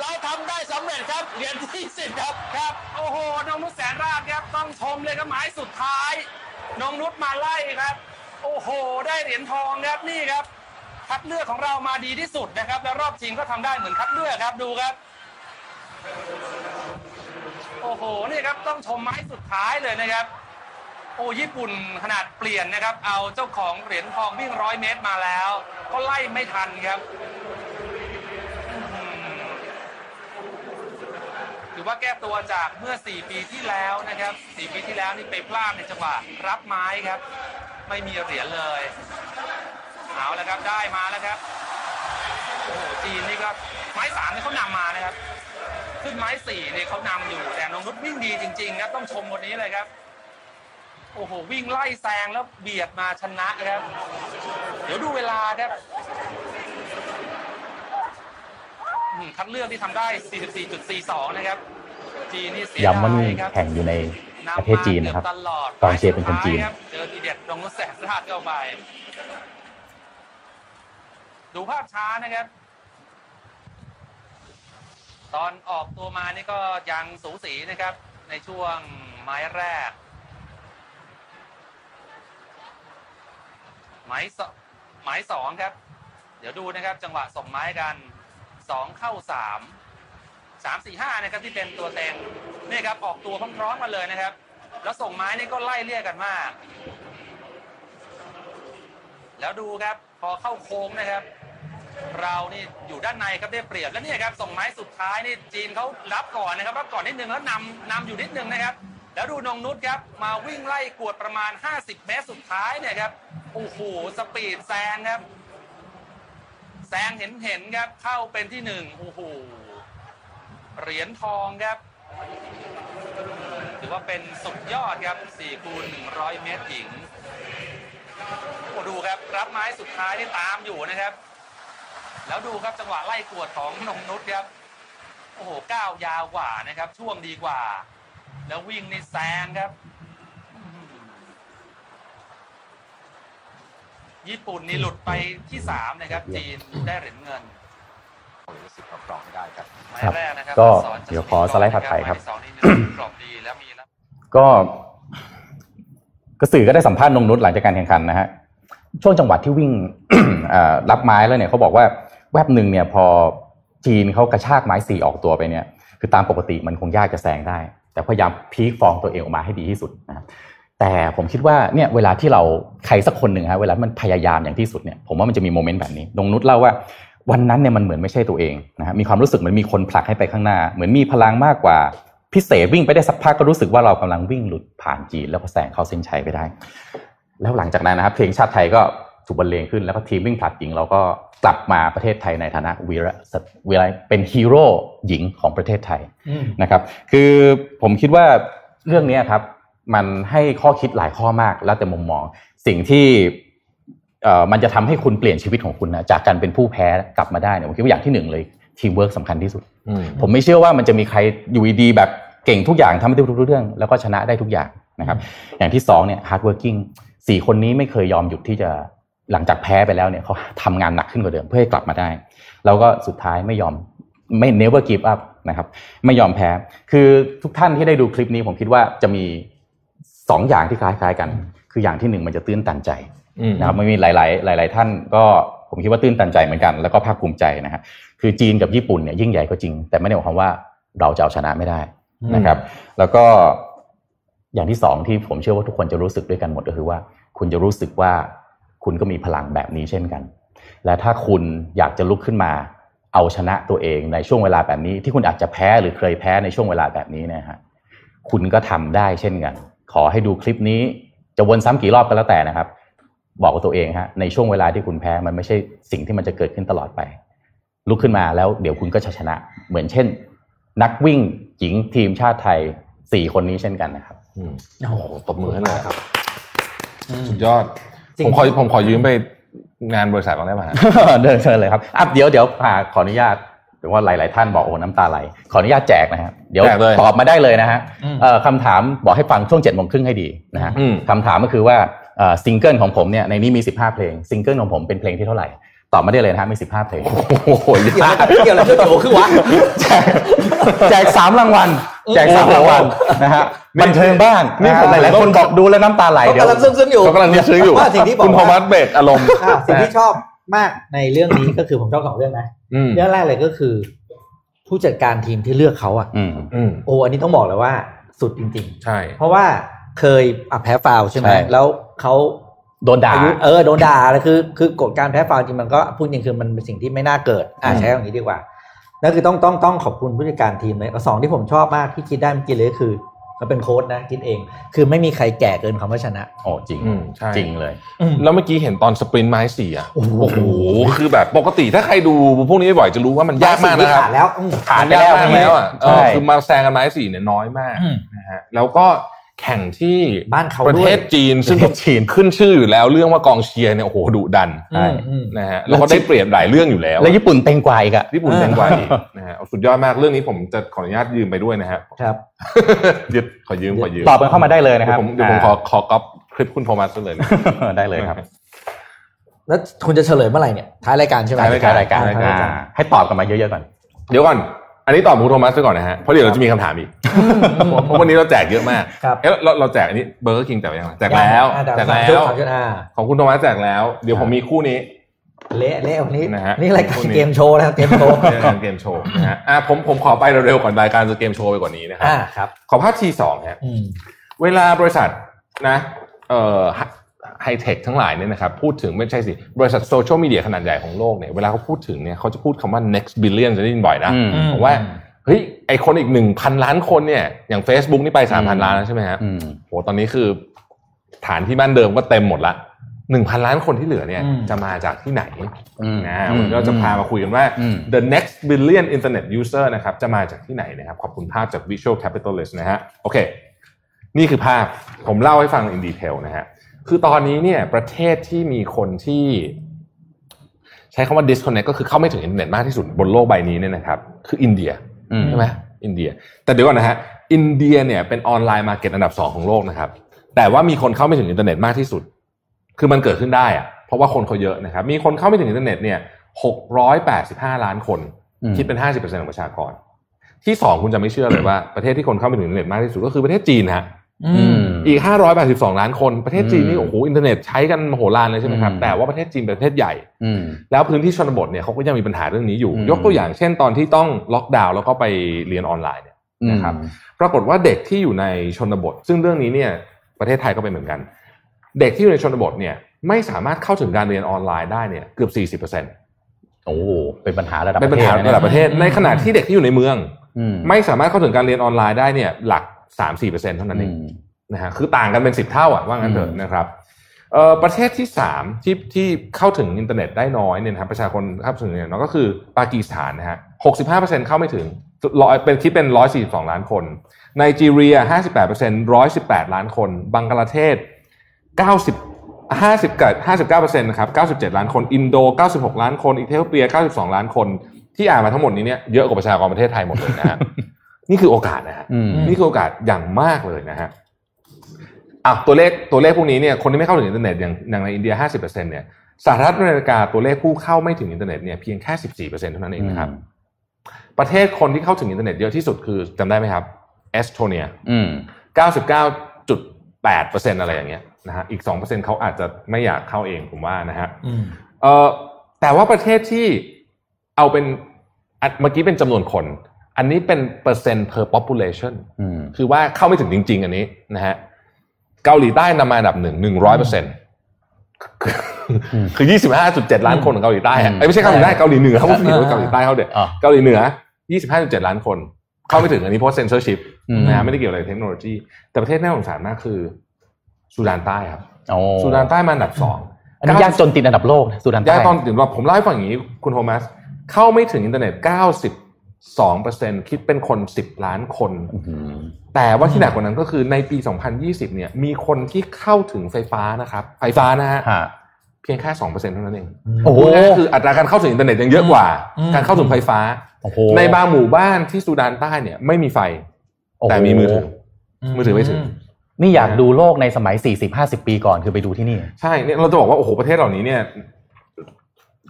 S6: เราทำได้สำเร็จครับเหรียญที่สิบครับครับ
S5: โอ้โหน้องนุชแสนราชครับต้องชมเลยครับไม้สุดท้ายน้องนุชมาไล่ครับ โอ้โห ได้เหรียญทองครับนี่ครับคัดเลือกของเรามาดีที่สุดนะครับ แล้วรอบชิงก็ทำได้เหมือนคัดเลือกครับดูครับ โอ้โหนี่ครับต้องชมไม้สุดท้ายเลยนะครับ โอ้ญี่ปุ่นขนาดเปลี่ยนนะครับ เอาเจ้าของเหรียญทองวิ่งร้อยเมตรมาแล้ว ก็ไล่ไม่ทันครับอืมือว่าแก้ตัวจากเมื่อ 4 ปีที่แล้วนะครับ4ปีที่แล้วนี่ไปพลาดในจังหวะรับไม้ครับ ไม่มีเหรียญเลยเอาแล้วครับได้มาแล้วครับโอ้โหจีนนี่ก็ไม้สามนี่เขานำมานะครับ ขึ้นไม้สี่เนี่ยเขานำอยู่แต่นงนุชวิ่งดีจริงๆครับต้องชมคนนี้เลยครับโอ้โหวิ่งไล่แซงแล้วเบียดมาชนะครับ เดี๋ยวดูเวลาครับ คัดเลือกที่ทำได้ 44.42 นะครับจีนนี่เสีย
S4: ย้ำว่า
S5: ดา
S4: นี่
S5: ยครับ
S4: แข่งอยู่ในประเทศจีนนะครับำ
S5: มาเกือบตลอด
S4: กองเชียร์เป็นคนจีน
S5: ไม้สุดท้ายรับเจอทีเด็ดนงนุชแสนราชเข้าไป ดูภาพช้านะครับ ตอนออกตัวมานี่ก็ยังสูสีนะครับ ในช่วงไม้แรก ไม้สไม้สองครับ เดี๋ยวดูนะครับ จังหวะส่งไม้กัน สองเข้าสามสามสี่ห้านะครับที่เป็นตัวเต็งนี่ครับออกตัวพร้อมๆกันเลยนะครับ แล้วส่งไม้นี่ก็ไล่เลี่ยกันมาก แล้วดูครับพอเข้าโค้งนะครับ เรานี่อยู่ด้านในครับได้เปรียบแล้วเนี่ยครับส่งไม้สุดท้ายนี่จีนเขารับก่อนนะครับรับก่อนนิดนึงแล้วนำนำอยู่นิดนึงนะครับ แล้วดูนงนุชครับ มาวิ่งไล่กวดประมาณ 50 เมตรสุดท้ายเนี่ยครับโอ้โหสปีดแซงครับ แซงเห็นเห็นครับเข้าเป็นที่หนึ่งโอ้โหเหรียญทองครับ ถือว่าเป็นสุดยอดครับ4คูณ100 เมตรหญิงโอ้ดูครับ รับไม้สุดท้ายนี่ตามอยู่นะครับ แล้วดูครับจังหวะไล่กวดของนงนุชครับ โอ้โหก้าวยาวกว่านะครับ ช่วงดีกว่า แล้ววิ่งในแซงครับอื้อหือ ญี่ปุ่นนี่หลุดไปที่สามนะครับ จีนได้เหรียญเงิน
S6: สิบกรองได้ครับ
S5: หมายแรกนะครับ
S4: ก็
S5: สอนจะ
S4: เดี๋ยวขอสไลด์ถัดไปครับ
S5: หมายที่สองนี่กรอบดีแล้วมีแล้ว
S4: ก็กระสือก็ได้สัมภาษณ์นงนุชหลังจากการแข่งขันนะฮะช่วงจังหวะที่วิ่งเอ่อรับไม้แล้วเนี่ยเขาบอกว่าแวบหนึ่งเนี่ยพอจีนเขากระชากไม้สี่ออกตัวไปเนี่ย คือตามปกติมันคงยากจะแซงได้ แต่พยายามพีคฟอร์มตัวเองออกมาให้ดีที่สุดนะครับ แต่ผมคิดว่าเนี่ยเวลาที่เราใครสักคนหนึ่งฮะเวลามันพยายามอย่างที่สุดเนี่ยผมว่ามันจะมีโมเมนต์แบบนี้นงนุชเล่าว่าวันนั้นเนี่ยมันเหมือนไม่ใช่ตัวเองนะฮะมีความรู้สึกเหมือนมีคนผลักให้ไปข้างหน้า เหมือนมีพลังมากกว่าพิเศษวิ่งไปได้สักพักก็รู้สึกว่าเรากำลังวิ่งหลุดผ่านจีนแล้วก็แซงเข้าเส้นชัยไปได้ แล้วหลังจากนั้นนะครับเพลงชาติไทยก็ถูกบรรเลงขึ้นแล้วก็ทีมวิ่งผลัดหญิงเราก็กลับมาประเทศไทยในฐานะวีระวีระเป็นฮีโร่หญิงของประเทศไทยนะครับ คือผมคิดว่าเรื่องนี้ครับ มันให้ข้อคิดหลายข้อมากแล้วแต่มุมมอง สิ่งที่เอ่อมันจะทำให้คุณเปลี่ยนชีวิตของคุณนะจากการเป็นผู้แพ้กลับมาได้เนี่ยผมคิดว่าอย่างที่หนึ่งเลยทีมเวิร์กสำคัญที่สุด
S2: อืม
S4: ผมไม่เชื่อว่ามันจะมีใครอยู่ดีๆแบบเก่งทุกอย่างทำได้ทุกๆเรื่อง แล้วก็ชนะได้ทุกอย่างนะครับ อย่างที่สองเนี่ย hard working สี่คนนี้ไม่เคยยอมหยุดที่จะหลังจากแพ้ไปแล้วเนี่ยเขาทำงานหนักขึ้นกว่าเดิมเพื่อให้กลับมาได้ แล้วก็สุดท้ายไม่ยอมไม่ never give up นะครับ ไม่ยอมแพ้ คือทุกท่านที่ได้ดูคลิปนี้ผมคิดว่าจะมี สองอย่างที่คล้ายๆกัน คืออย่างที่หนึ่งมันจะตื้นตันใจ
S2: อืม
S4: นะครับมันมีหลาย ๆ หลาย ๆ ท่านก็ผมคิดว่าตื้นตันใจเหมือนกัน แล้วก็ภาคภูมิใจนะฮะคือจีนกับญี่ปุ่นเนี่ยยิ่งใหญ่ก็จริง แต่ไม่ได้หมายความว่าเราจะเอาชนะไม่ได้นะครับ แล้วก็อย่างที่สองที่ผมเชื่อว่าทุกคนจะรู้สึกด้วยกันหมดก็คือว่า คุณจะรู้สึกว่าคุณก็มีพลังแบบนี้เช่นกัน และถ้าคุณอยากจะลุกขึ้นมาเอาชนะตัวเองในช่วงเวลาแบบนี้ ที่คุณอาจจะแพ้หรือเคยแพ้ในช่วงเวลาแบบนี้เนะฮะคุณก็ทำได้เช่นกัน ขอให้ดูคลิปนี้จะวนซ้ำกี่รอบก็แล้วแต่นะครับ บอกกับตัวเองฮะในช่วงเวลาที่คุณแพ้มันไม่ใช่สิ่งที่มันจะเกิดขึ้นตลอดไป ลุกขึ้นมาแล้วเดี๋ยวคุณก็จะชนะ เหมือนเช่น นักวิ่งหญิงทีมชาติไทยสี่คนนี้เช่นกันนะครับ
S2: อืมโอ้โหตบมือให้เลยครับ
S3: อืม
S2: สุดยอด
S3: จริง
S2: ผมขอผมขอยืมไปงานบริษัทบ้างได้ไหมฮะ
S4: เดินเชิญเลยครับอะเดี๋ยวเดี๋ยวอ่าขออนุญาต หรือว่าหลาย ๆ ท่านบอกโอ้น้ำตาไหลขออนุญาตแจกนะครับเดี๋ยว
S2: แจกเลย
S4: ตอบมาได้เลยนะฮะ
S3: อืม
S4: เอ่อคำถามบอกให้ฟังช่วงเจ็ดโมงครึ่งให้ดีนะฮะ
S2: อืม
S4: คำถามก็คือว่าเอ่อซิงเกิลของผมเนี่ยในนี้มี 15 เพลงซิงเกิลของผมเป็นเพลงที่เท่าไหร่ตอบมาได้เลยนะฮะมี15เพลง
S2: โอ้โห
S3: เกี่ยวอะไรเกี่ยวอะไรกับโจคือวะ
S4: แจกแจกสามรางวัล แจกสามรางวัลนะฮะบันเทิงบ้าง
S2: นี่
S4: นะ
S2: ผม
S4: ฮะหลายๆคนบอกดูแล้วน้ำตาไหล
S3: เขา
S4: เดี๋ยว
S3: กำลังซึ้งๆอยู่
S2: เขากำลังซึ้งอยู่
S3: ว่าสิ่งที่บอก
S2: คุณโทมัสเบรกอารมณ์
S3: อ่าสิ่งที่ชอบ มากในเรื่องนี้ก็คือผมชอบสองเรื่องนะ
S2: อืม
S3: เรื่องแรกเลยก็คือ ผู้จัดการทีมที่เลือกเขาอะ
S4: อืม
S2: อืม
S3: โอ้อันนี้ต้องบอกเลยว่าสุดจริง
S2: ใช่
S3: ๆเพราะว่าเคยอะแพ้ฟาวล์ใช่ไหม
S4: ใช่
S3: แล้วเขา
S4: โดนด่า
S3: อายุเออโดนด่าแล้วคือ คือกฎการแพ้ฟาวล์จริงมันก็พูดจริงคือมันเป็นสิ่งที่ไม่น่าเกิดอ่า
S4: อืม
S3: ใช้คำนี้ดีกว่าแล้วคือต้องต้องต้องขอบคุณผู้จัดการทีมเลยแล้วสองที่ผมชอบมากที่คิดได้เมื่อกี้เลยก็คือ เขาเป็นโค้ดนะคิดเอง คือไม่มีใครแก่เกินคำว่าชนะ
S4: โอ้จริง
S2: อืมใช่
S4: จริงเลย
S2: แล้วเมื่อกี้เห็นตอนสปรินต์ไม้สี่อะโอ้โหคือแบบปกติถ้าใครดูพวกนี้บ่อยๆจะรู้ว่ามันยากมากนะครับ
S3: ขาดแล้วอืม
S4: ขาด
S2: มันยากมากแล้วอะเอ
S4: ใช่
S2: อคือมาแซงกันไม้สี่เนี่ยน้อยมาก
S3: อืม
S2: นะฮะแล้วก็ แข่งที่
S3: บ้านเขา
S2: ประ
S3: ด้ว
S2: เท
S3: ย
S2: ศจีน ซึ่ง
S4: ประเทศจีน
S2: ขึ้นชื่ออยู่แล้วเรื่องว่ากองเชียร์เนี่ยโอ้โหดุดัน
S4: ใช่
S3: อืม
S2: นะฮะแล้วก็ได้เปรียบหลายเรื่องอยู่แล้ว
S4: แล้วญี่ปุ่นเต็งกว่าอีกอะ
S2: ญี่ปุ่นแตงกวาอีกนะฮะเอาสุดยอดมากเรื่องนี้ผมจะขออนุญาตยืมไปด้วยนะฮะ
S3: ครับ
S2: ยึดขอยืมขอยืม
S4: ตอบกันเข้ามาได้เลยนะค
S2: เดี๋ย
S4: รับ
S2: วผมเดี๋ยวผมขอขอก๊อปคลิปคุณโทมัสเลยนะ
S4: ได้เลยครับ
S3: แล้วคุณจะเฉลยเมื่อไหร่เนี่ยท้ายรายการใช่ไหม
S2: ท้ายรายการ
S4: รายการ
S2: ท้ายรายการ
S4: อ่าให้ตอบกันมาเยอะๆก่อน
S2: เดี๋ยวก่อน อันนี้ตอบคุณโทมัสไปก่อนนะฮะเพราะเดี๋ยวเราจะมีคำถามอีกเพราะวันนี้เราแจกเยอะมาก
S3: ครับ
S2: เอ๊ะเราเราแจกอันนี้ Burger King แจกไปยังไงแจกแล้ว
S3: อ่า
S2: แจก
S3: สามชุดแล้
S2: ว
S3: สามชุดอ่า
S2: ของคุณโทมัสแจกแล้ว เดี๋ยวผมมีคู่นี้
S3: เละเละวันนี้
S2: นะฮะ
S3: นี่รายการ
S2: พวกนี้
S3: เกมโชว์นะครับเกมโชว์
S2: เรื่องเกมโชว์นะฮะอะผมผมขอไปเร็วๆก่อนรายการจะเกมโชว์ไปกว่านี้นะครับ
S3: อ่าครับ
S2: ขอภาพที่สองฮะ
S3: อืม
S2: เวลาบริษัทนะ เอ่อ ไฮเทคทั้งหลายเนี่ยนะครับพูดถึงไม่ใช่สิ บริษัทโซเชียลมีเดียขนาดใหญ่ของโลกเนี่ยเวลาเขาพูดถึงเนี่ยเขาจะพูดคำว่า next billion จะได้ยินบ่อยนะ
S4: อืม
S2: บอกว่าเฮ้ยไอคนอีกหนึ่งพันล้านคนเนี่ยอย่าง Facebook นี่ไปสามพัน
S4: อืม
S2: ล้านแล้วใช่ไหมฮะ
S4: อืม
S2: โหตอนนี้คือ ฐานที่บ้านเดิมก็เต็มหมดละหนึ่งพันล้านคนที่เหลือเนี่ย
S3: อืม
S2: จะมาจากที่ไหน
S4: อืม
S2: นะวันนี้เราจะพามาคุยกันว่า
S4: อืม
S2: the next billion internet user นะครับจะมาจากที่ไหนนะครับ ขอบคุณภาพจาก visual capitalist นะฮะโอเค นี่คือภาพผมเล่าให้ฟัง in detail นะฮะ คือตอนนี้เนี่ยประเทศที่มีคนที่ใช้คำว่า disconnect ก็คือเข้าไม่ถึงอินเทอร์เน็ตมากที่สุดบนโลกใบนี้เนี่ยนะครับ คืออินเดีย
S4: อืม
S2: ใช่ไหมอินเดีย แต่เดี๋ยวก่อนนะฮะอินเดียเนี่ยเป็น online market อันดับสองของโลกนะครับ แต่ว่ามีคนเข้าไม่ถึงอินเทอร์เน็ตมากที่สุด คือมันเกิดขึ้นได้อะเพราะว่าคนเขาเยอะนะครับ มีคนเข้าไม่ถึงอินเทอร์เน็ตเนี่ยหกร้อยแปดสิบห้าล้านคน
S4: อืม
S2: คิดเป็นห้าสิบเปอร์เซ็นต์ของประชากร ที่สองคุณจะไม่เชื่อเลยว่าประเทศที่คนเข้าไม่ถึงอินเทอร์เน็ตมากที่สุดก็คือประเทศจีนฮะ
S3: อืม
S2: อีก 582 ล้านคนประเทศจีนนี่
S4: อืม
S2: โอ้โหอินเทอร์เน็ตใช้กันมโหฬารเลยใช่ไหมครับ
S4: อืม
S2: แต่ว่าประเทศจีนเป็นประเทศใหญ่
S4: อืม
S2: แล้วพื้นที่ชนบทเนี่ยเขาก็ยังมีปัญหาเรื่องนี้อยู่
S4: อืม
S2: ยกตัวอย่างเช่นตอนที่ต้องล็อกดาวน์แล้วก็ไปเรียนออนไลน์เนี่ยนะครับปรากฏว่าเด็กที่อยู่ในชนบท ซึ่งเรื่องนี้เนี่ยประเทศไทยก็เป็นเหมือนกัน เด็กที่อยู่ในชนบทเนี่ยไม่สามารถเข้าถึงการเรียนออนไลน์ได้เนี่ยเกือบ 40%
S4: โอ้โหเป็นปัญหาระดับ
S2: เป็นปัญหา
S4: ปะทศ
S2: ระดับประเทศในขณะที่เด็กที่อยู่ในเมือง
S4: อืม
S2: ไม่สามารถเข้าถึงการเรียนออนไลน์ได้เนี่ยหลัก สามสี่เปอร์เซ็นเท่านั้นเองนะฮะคือต่างกันเป็นสิบเท่าอะว่างั้นเถอะ
S4: อืม
S2: นะครับเอ่อประเทศที่สามที่ที่เข้าถึงอินเทอร์เน็ตได้น้อยเนี่ยนะครับประชากรเข้าถึงอินเทอร์เน็ตน้อยก็คือปากีสถานนะฮะหกสิบห้าเปอร์เซ็นต์เข้าไม่ถึงร้อยเป็นคิดเป็นร้อยสี่สิบสองล้านคนไนจีเรียห้าสิบแปดเปอร์เซ็นต์ร้อยสิบแปดล้านคน บังกลาเทศเก้าสิบห้าสิบกับห้าสิบเก้าเปอร์เซ็นต์นะครับเก้าสิบเจ็ดล้านคน อินโดเก้าสิบหกล้านคนเอธิโอเปียเก้าสิบสองล้านคน ที่อ่านมาทั้งหมดนี้เนี่ยเยอะกว่าประชากรประเทศไทยหมดเลยนะฮะ นี่คือโอกาสนะฮะ
S4: อืม
S2: นี่คือโอกาสอย่างมากเลยนะฮะอะตัวเลขตัวเลขพวกนี้เนี่ยคนที่ไม่เข้าถึงอินเทอร์เน็ตอย่างอย่างในอินเดีย 50%เนี่ยสหรัฐอเมริกาตัวเลขผู้เข้าไม่ถึงอินเทอร์เน็ตเนี่ยเพียงแค่ 14%เท่านั้นเองนะครับ ประเทศคนที่เข้าถึงอินเทอร์เน็ตเยอะที่สุดคือจำได้ไหมครับเอสโตเนีย
S4: อืม
S2: 99.8%อะไรอย่างเงี้ยนะฮะอีก 2%เขาอาจจะไม่อยากเข้าเองผมว่านะฮะ
S3: อืม
S2: เออแต่ว่าประเทศที่เอาเป็นอะเมื่อกี้เป็นจำนวนคน อันนี้เป็นเปอร์เซ็นต์ per population
S4: อืม
S2: คือว่าเข้าไม่ถึงจริง ๆ อันนี้นะฮะเกาหลีใต้นำมาอันดับหนึ่งหนึ่งร้อยเปอร์เซ็นต์คือยี่สิบห้าจุดเจ็ดล้านคนของเกาหลีใต้อะ
S4: อืม
S2: เอ้ยไม่ใช่เกาหลีใต้เกาหลีเหนือเขาพูดผิดว่าเกาหลีใต้เขาเด็ด
S4: อะ
S2: เกาหลีเหนือยี่สิบห้าจุดเจ็ดล้านคน เข้าไม่ถึงอันนี้เพราะเซนเซอร์ชิพ
S4: อืม
S2: นะฮะไม่ได้เกี่ยวอะไรกับเทคโนโลยี แต่ประเทศน่าสงสารมากคือสุดานใต้ครับ
S4: โอ้
S2: สุดานใต้มาอันดับสอง
S4: อันนี้ยากจนติดอันดับโลกนะสุดาน
S2: ยา
S4: ใต้
S2: ตอนถึงว่าผมเล่าให้ฟังอย่างนี้คุณโทมัสเข้าไม่ถึงอินเทอร์เน็ต 92%คิดเป็นคน 10 ล้านคน
S4: อื้อหือ
S2: แต่ว่าที่หนักกว่านั้นก็คือในปี 2020 เนี่ย มีคนที่เข้าถึงไฟฟ้านะครับ ไฟฟ้านะฮะ
S4: ฮะ
S2: เพียงแค่2%เท่านั้นเอง
S4: โอ้โห
S2: พูดง่ายๆคืออัตราการเข้าถึงอินเทอร์เน็ตยังเยอะกว่า
S3: อืม
S2: การเข้าถึงไฟฟ้า
S4: โอ้โห
S2: ในบางหมู่บ้านที่ซูดานใต้เนี่ยไม่มีไฟ
S4: โอ้โห
S2: แต่มีมือถือ มือถือไม่ถึง
S4: นี่อยากดูโลกในสมัย40-50ปีก่อนคือไปดูที่นี่
S2: ใช่เนี่ยเราจะบอกว่า โอ้โห ประเทศเหล่านี้เนี่ย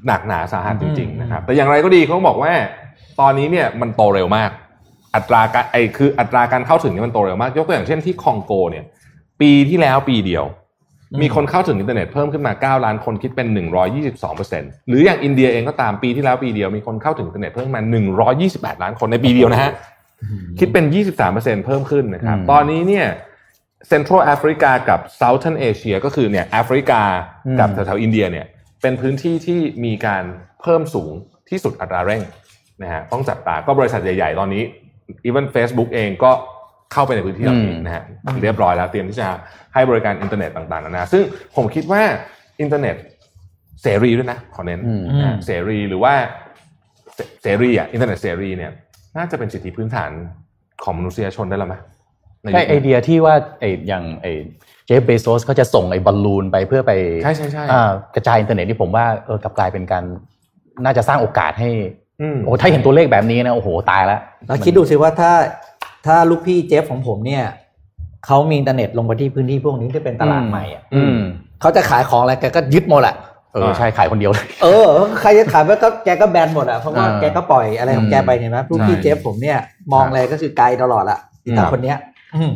S2: หนักหนาสาหัสจริง
S3: อืม
S2: ๆนะครับ แต่อย่างไรก็ดีเขาบอกว่า ตอนนี้เนี่ยมันโตเร็วมาก อัตราการไอคืออัตราการเข้าถึงเนี่ยมันโตเร็วมาก ยกตัวอย่างเช่นที่คองโกเนี่ย ปีที่แล้วปีเดียว มีคนเข้าถึงอินเทอร์เน็ตเพิ่มขึ้นมา 9 ล้านคนคิดเป็น 122%หรืออย่างอินเดียเองก็ตามปีที่แล้วปีเดียวมีคนเข้าถึงอินเทอร์เน็ตเพิ่มมา 128 ล้านคนในปีเดียวนะฮะคิดเป็น 23%เพิ่มขึ้นนะครับ
S4: อืม
S2: ตอนนี้เนี่ย Central Africa กับ Southern Asia ก็คือเนี่ยแอฟริกากับ
S4: อืม
S2: แถวๆอินเดียเนี่ยเป็นพื้นที่ที่มีการเพิ่มสูงที่สุดอัตราเร่ง นะฮะต้องจับตาก็บริษัทใหญ่ ๆ ตอนนี้ even Facebook เองก็เข้าไปในพื้นที่เหล่านี้นะฮะเรียบร้อยแล้วเตรียมที่จะให้บริการอินเทอร์เน็ตต่างๆนานาซึ่งผมคิดว่าอินเทอร์เน็ตเสรีด้วยนะขอเน้น
S4: อืม
S2: นะฮะเสรีหรือว่าเสเสรีอะอินเทอร์เน็ตเสรีเนี่ยน่าจะเป็นสิทธิพื้นฐานของมนุษยชนได้แล้วไหมในยุค
S4: ใช่ไอเดียที่ว่าไออย่างไอเจฟเบโซสเขาจะส่งไอบอลลูนไปเพื่อไป
S2: ใช่ใช่ใช่
S4: อ่ากระจายอินเทอร์เน็ตที่ผมว่าเออกลับกลายเป็นการน่าจะสร้างโอกาสให้
S2: อืม
S4: โอ้ถ้าเห็นตัวเลขแบบนี้นะโอ้โหตายแล้ว
S3: แล้วคิดดูสิว่าถ้าถ้าลูกพี่เจฟของผมเนี่ยเขามีอินเทอร์เน็ตลงไปที่พื้นที่พวกนี้ที่เป็นตลาดใหม่อะ
S4: อืม
S3: เขาจะขายของอะไรแกก็ยึดหมดแหละ
S4: เออใช่ขายคนเดียวเลย
S3: เออใครจะขายไปก็แกก็แบนหมดอะเพราะว่า
S4: อ่า
S3: แกก็ปล่อยอะไรของแกไปเห็นไหมลูกพี่
S4: ใช่
S3: เจฟผมเนี่ย มองอะไรก็คือไกลตลอดละ
S2: อืม
S3: แต่คนเนี้ยอืม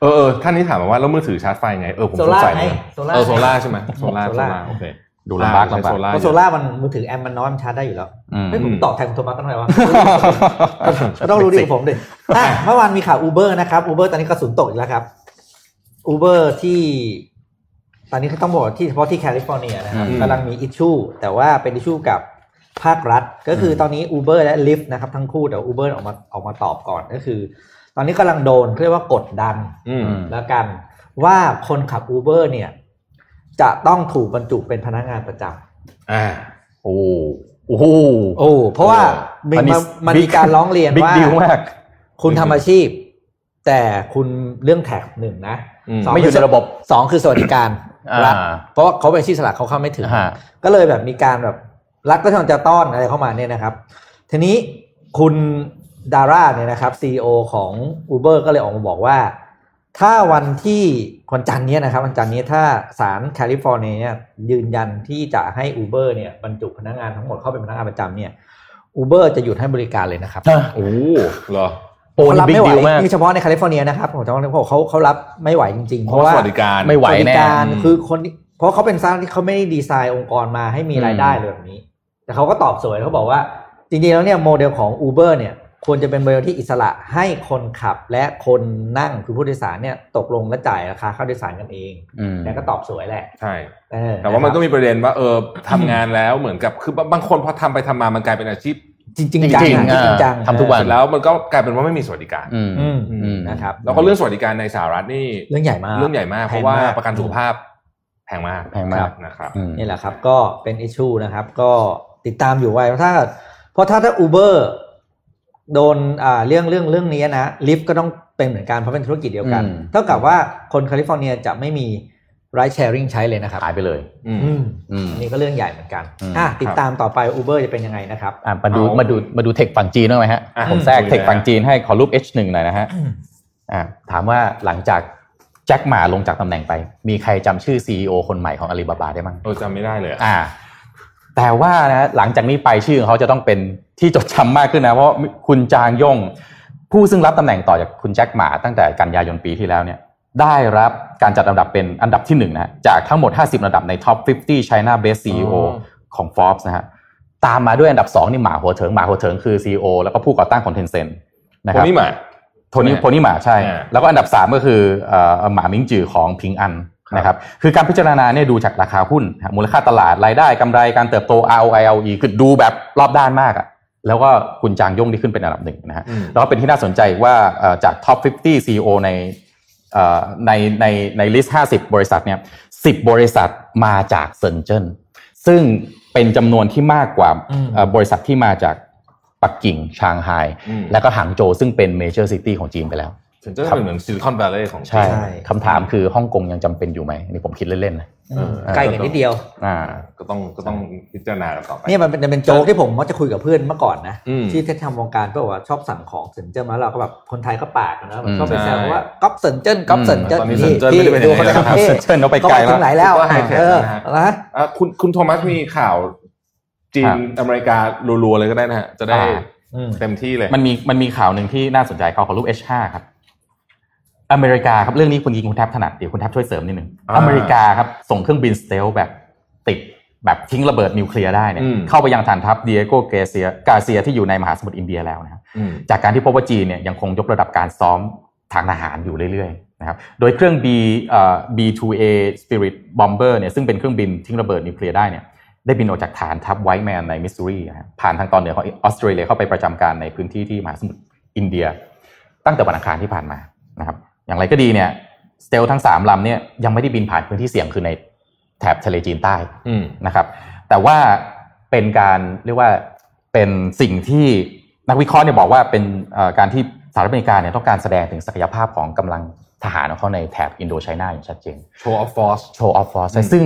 S2: เออเออท่านนี้ถามมาว่าแล้วมือถือชาร์จไฟไงเออผมสงสัย
S3: ไง
S2: เลย
S3: โซล่า
S2: เออโซล่าใช่ไหมโซล่า
S3: โซ
S2: โซ
S3: ล่า
S2: ล่าโอเค
S4: ดูลำบาก
S2: ใช้
S4: ลำบาก
S2: โซล่า
S3: เพราะโซล่ามันมือถือ amp มันน้อยมันชาร์จได้อยู่แล้ว
S4: อืม
S3: เฮ้ยผมตอบแทนคุณโทมัสกันหน่อยวะก็ต้องรู้ดีกว่าผมดิอะเมื่อวานมีข่าว Uber นะครับ Uber ตอนนี้กระสุนตกอีกแล้วครับ Uber ที่ตอนนี้ต้องบอกที่เฉพาะที่แคลิฟอร์เนียนะครับ
S2: อืม
S3: กำลังมี issue แต่ว่าเป็น issue กับภาครัฐ ก็คือตอนนี้ Uber และ Lyft นะครับทั้งคู่แต่ Uber ออกมาออกมาตอบก่อนก็คือ ตอนนี้กำลังโดนเรียกว่ากดดัน
S2: อืม
S3: แล้วกันว่าคนขับ Uber เนี่ย จะต้องถูกบรรจุเป็นพนักงานประจำ
S2: อ่า
S4: โอ้โอ้โห
S3: โอ้เพราะว่า
S4: เออ
S3: มัน
S4: อันนี้
S3: มัน
S4: big
S3: มีการร้องเรียน
S4: บิ๊ก
S3: ว่า
S4: ดิวมาก
S3: คุณทำอาชีพ แต่คุณเรื่องแท็กหนึ่งนะ
S2: อืม
S3: สง
S4: ไม่อยู่ในระบบ
S3: สองคือสวัสดิการ
S4: อ่า
S3: รัฐเพราะว่าเขาเป็นอาชีพสลักเขาเข้าไม่ถึง
S4: ฮะ
S3: ก็เลยแบบมีการแบบรัฐก็ต้องจะต้อนอะไรเข้ามาเนี่ยนะครับ ทีนี้คุณดาร่าเนี่ยนะครับซีอของ Uber ก็เลยออกมาบอกว่า ถ้าวันที่วันจันทร์เนี้ยนะครับวันจันทร์นี้ถ้าศาลแคลิฟอร์เนียเนี่ยยืนยันที่จะให้ Uber เนี่ยบรรจุพนักงานทั้งหมดเข้าเป็นพนักงานประจำเนี่ย Uber จะหยุดให้บริการเลยนะครับ
S2: โอ้เหรอ
S4: โอ้
S3: เขา
S4: นี่
S3: รับ
S4: บิ๊ก
S3: ไม่ไหว
S4: ดิวมาก
S3: นี่เฉพาะในแคลิฟอร์เนียนะครับผมจะบอกเขาเขารับไม่ไหวจริง ๆ
S2: เพราะว่า
S3: ว่า
S2: สวัสดิการ
S4: ไม่ไหวแน่
S3: สวัสดิการ
S2: อืม
S3: คือคนที่เพราะเขาเป็นสร้างที่เขาไม่ได้ดีไซน์องค์กรมาให้มีรายได้เลยแบบนี้ แต่เขาก็ตอบสวยเขาบอกว่า จริงๆแล้วเนี่ยโมเดลของ Uber เนี่ย ควรจะเป็นโมเดลที่อิสระให้คนขับและคนนั่งคือผู้โดยสารเนี่ยตกลงและจ่ายราคาค่าโดยสารกันเอง
S4: อืม
S3: แกก็ตอบสวยแหละ
S2: ใช่
S3: เออ
S2: แต่ว่ามันก็ะ
S3: ครับ
S2: มีประเด็นว่าเออทำงานแล้วเหมือนกับคือบางคนพอทำไปทำมามันกลายเป็นอาชีพ
S3: จริงจริง
S4: จริง
S3: จัง
S4: จริง
S3: อะจริงจัง
S4: ทำทุกวัน
S2: เสร็จแล้วมันก็กลายเป็นว่าไม่มีสวัสดิการ
S4: อืม
S3: อืม
S4: อืม
S3: นะครับ
S2: แล้วก็เรื่องสวัสดิการในสหรัฐนี่
S3: เรื่องใหญ่มาก
S2: เรื่องใหญ่มาก
S3: แพ
S2: เพ
S3: ง
S2: ราะว่าา
S3: ก
S2: ประกันสุขภาพแพงมาก
S4: แพงมาก
S2: นะครับ
S4: อืม
S3: นี่แหละครับก็เป็นอิชชูนะครับ ก็ติดตามอยู่ไว้ถ้าเพราะถ้าถ้าอูเบอร์ โดนอ่าเรื่องเรื่องเรื่องนี้นะลิฟต์ก็ต้องเป็นเหมือนกันเพราะเป็นธุรกิจเดียวกัน
S4: อืม
S3: เท่ากับว่าคนแคลิฟอร์เนียจะไม่มีไร d ์แชร์ i ิ g ใช้เลยนะครับ
S4: หายไปเลย
S2: อืม
S3: อืม
S4: อืม
S3: อันนี่ก็เรื่องใหญ่เหมือนกัน
S4: อืม
S3: อะติดตามต่อไป Uber จะเป็นยังไงนะครับ
S4: อะมาดู
S2: เอา
S4: มาดูมาดูเทคฝั่งจีนหน่อยไหมฮะ
S2: อะ
S4: ผมแทรก
S2: คุย
S4: เทค
S2: เลย
S4: ฝั่ง
S2: ฮะ
S4: จีนให้ขอรูป H1 หน่อยนะฮะอะถามว่าหลังจากแจ็คหมาลงจากตำแหน่งไป มีใครจำชื่อ CEO คนใหม่ของอาลีบาบาได้มั้ง
S2: เออจำไม่ได้เลยอะ
S4: อ่า แต่ว่านะหลังจากนี้ไปชื่อของเขาจะต้องเป็น ที่จดจำมากขึ้นนะ เพราะคุณจางย่ง ผู้ซึ่งรับตำแหน่งต่อจากคุณแจ็คหมาตั้งแต่กันยายนปีที่แล้วเนี่ยได้รับการจัดอันดับเป็นอันดับที่หนึ่งนะฮะจากทั้งหมด 50อันดับใน Top 50 China Best CEO ของ Forbes นะฮะตามมาด้วยอันดับ 2 นี่หมาหัวเถิงหมาหัวเถิงคือ CEO แล้วก็ผู้ก่อตั้งของ Tencent นะ
S2: ค
S4: คนรับ
S2: นี้หมา
S4: โทนี่โทนี่หมาใช่
S2: อ่า
S4: แล้วก็อันดับ 3 ก็คือเอ่อหมามิงจือของพิงอัน
S2: ครับ
S4: นะครับคือการพิจารณาเนี่ยดูจากราคาหุ้นนะครับมูลค่าตลาดรายได้กำไรการเติบโต ROI ROE คือดูแบบรอบด้านมากอะ แล้วก็คุณจางย่งที่ขึ้นเป็นอันดับหนึ่งนะฮะ
S2: อืม
S4: แล้วก็เป็นที่น่าสนใจว่าเอ่อจาก Top 50 CEO ในเอ่อในในใน list 50 บริษัทเนี่ย10 บริษัทมาจากเซินเจิ้นซึ่งเป็นจำนวนที่มากกว่า
S3: อืม
S4: เอ่อบริษัทที่มาจากปักกิ่ง เซี่ยงไฮ้
S2: อืม
S4: แล้วก็หางโจวซึ่งเป็น major city ของจีนไปแล้ว
S2: ถึงจะเป็นเหมือน Silicon Valley ของ
S4: ใช่
S3: ใช่
S4: คำถามคือฮ่องกงยังจำเป็นอยู่ไหมนี่ผมคิดเล่นๆนะ
S3: อืม
S2: เออ
S3: ใกล้กันนิดเดียว
S4: อ่า
S2: ก็ต้องก็ต้องพิจารณากันต่อไป
S3: เนี่ยมันเป็นจะเป็นโจ๊กที่ผมมักจะคุยกับเพื่อนเมื่อก่อนนะ
S2: อืม
S3: ที่ที่ทำวงการก็บอกว่าชอบสั่งของเซินเจิ้นมาแล้วเราก็แบบคนไทยก็ปากนะ
S4: อืม
S3: ชอบไปแซว
S2: ใช่
S3: ว่าก๊อปเซินเจิ้นก๊อปเซินเจิ้น
S2: ตอนนี้
S3: พี่
S2: เซินเจิ้น
S3: พี่
S2: ไม่ได้เป็น
S3: ดูเขา
S2: อย่างนี้
S3: ใน
S2: แล้ว
S3: ประเทศ
S4: เซินเจิ้นเขาไปไกลแล้ว
S3: ถึงไหนแล้ว
S2: super high-tech เอ
S3: อ
S2: นะฮะ
S3: นะ
S2: อะคุณคุณโทมัสมีข่าวจี
S4: ครั
S2: น
S4: บ
S2: อเมริการัวๆเลยก็ได้นะฮะจะได้
S4: อ่า
S3: อืม
S2: เต็มที่เลย
S4: มันมีมันมีข่าวหนึ่งที่น่าสนใจเขาขอรูป H5 ครับ อเมริกาครับเรื่องนี้คุณยิงคุณแทบถนัดเดี๋ยวคุณแทบช่วยเสริมนิดหนึ่ง
S2: อ่า
S4: อเมริกาครับส่งเครื่องบิน stealth แบบติดแบบทิ้งระเบิดนิวเคลียร์ได้เนี่ย
S2: อืม
S4: เข้าไปยังฐานทัพดิเอโกการ์เซียการ์เซียที่อยู่ในมหาสมุทรอินเดียแล้วนะครับ
S2: อืม
S4: จากการที่พบว่าจีนเนี่ยยังคงยกระดับการซ้อมทางทหารอยู่เรื่อยๆนะครับโดยเครื่อง B เอ่อ B2A Spirit Bomber เนี่ยซึ่งเป็นเครื่องบินทิ้งระเบิดนิวเคลียร์ได้เนี่ยได้บินออกจากฐานทัพไวท์แมนในมิสซูรีนะครับผ่านทางตอนเหนือของออสเตรเลียเข้าไปประจำการในพื้นที่ที่มหาสมุทรอินเดีย ตั้งแต่วันอังคารที่ผ่านมานะครับ อย่างไรก็ดีเนี่ย stealth ทั้งสามลำเนี่ยยังไม่ได้บินผ่านพื้นที่เสี่ยงคือในแถบทะเลจีนใต้
S2: อืม
S4: นะครับ แต่ว่าเป็นการเรียกว่าเป็นสิ่งที่นักวิเคราะห์เนี่ยบอกว่าเป็นเอ่อการที่สหรัฐอเมริกาเนี่ยต้องการแสดงถึงศักยภาพของกำลังทหารของเขาในแถบ Indochina อย่างชัดเจน
S2: show of force show of force อืม
S4: ซึ่ง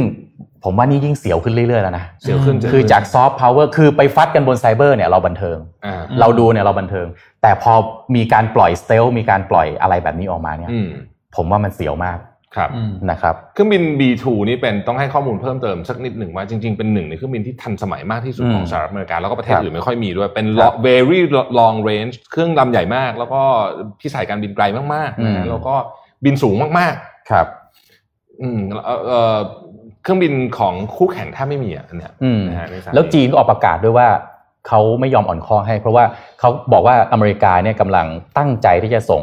S4: ผมว่านี่ยิ่งเสียวขึ้นเรื่อยๆแล้วนะ
S2: เสียวขึ้น
S3: อืม
S4: คือจาก soft power คือไปฟัดกันบนไซเบอร์เนี่ยเราบันเทิง
S2: อ่า
S4: เราดูเนี่ยเราบันเทิง แต่พอมีการปล่อย stealth มีการปล่อยอะไรแบบนี้ออกมาเนี่ย
S2: อืม
S4: ผมว่ามันเสียวมาก
S2: ครับ
S3: อืม
S4: นะครับ
S2: เครื่องบิน B2 นี่เป็นต้องให้ข้อมูลเพิ่มเติมสักนิดหนึ่งว่าจริงๆ เป็นหนึ่งในเครื่องบินที่ทันสมัยมากที่สุด
S4: อืม
S2: ของสหรัฐอเมริกาแล้วก็ประเทศ
S4: ครับ
S2: อื่นไม่ค่อยมีด้วยเป็น
S4: ครับ
S2: very long range เครื่องลำใหญ่มาก แล้วก็พิสัยการบินไกลมากๆนะ
S4: อื
S2: ฮะ
S4: ม
S2: แล้วก็บินสูงมาก
S4: ครับ
S2: ๆอืมเอ่อ เอ่อเครื่องบินของคู่แข่งแทบไม่มีอะอันเนี่ย
S4: อืม
S2: นะฮะในสาย
S4: แล้วจีนก็ออกประกาศด้วยว่าเขาไม่ยอมอ่อนข้อให้ เพราะว่าเขาบอกว่าอเมริกาเนี่ยกำลังตั้งใจที่จะส่ง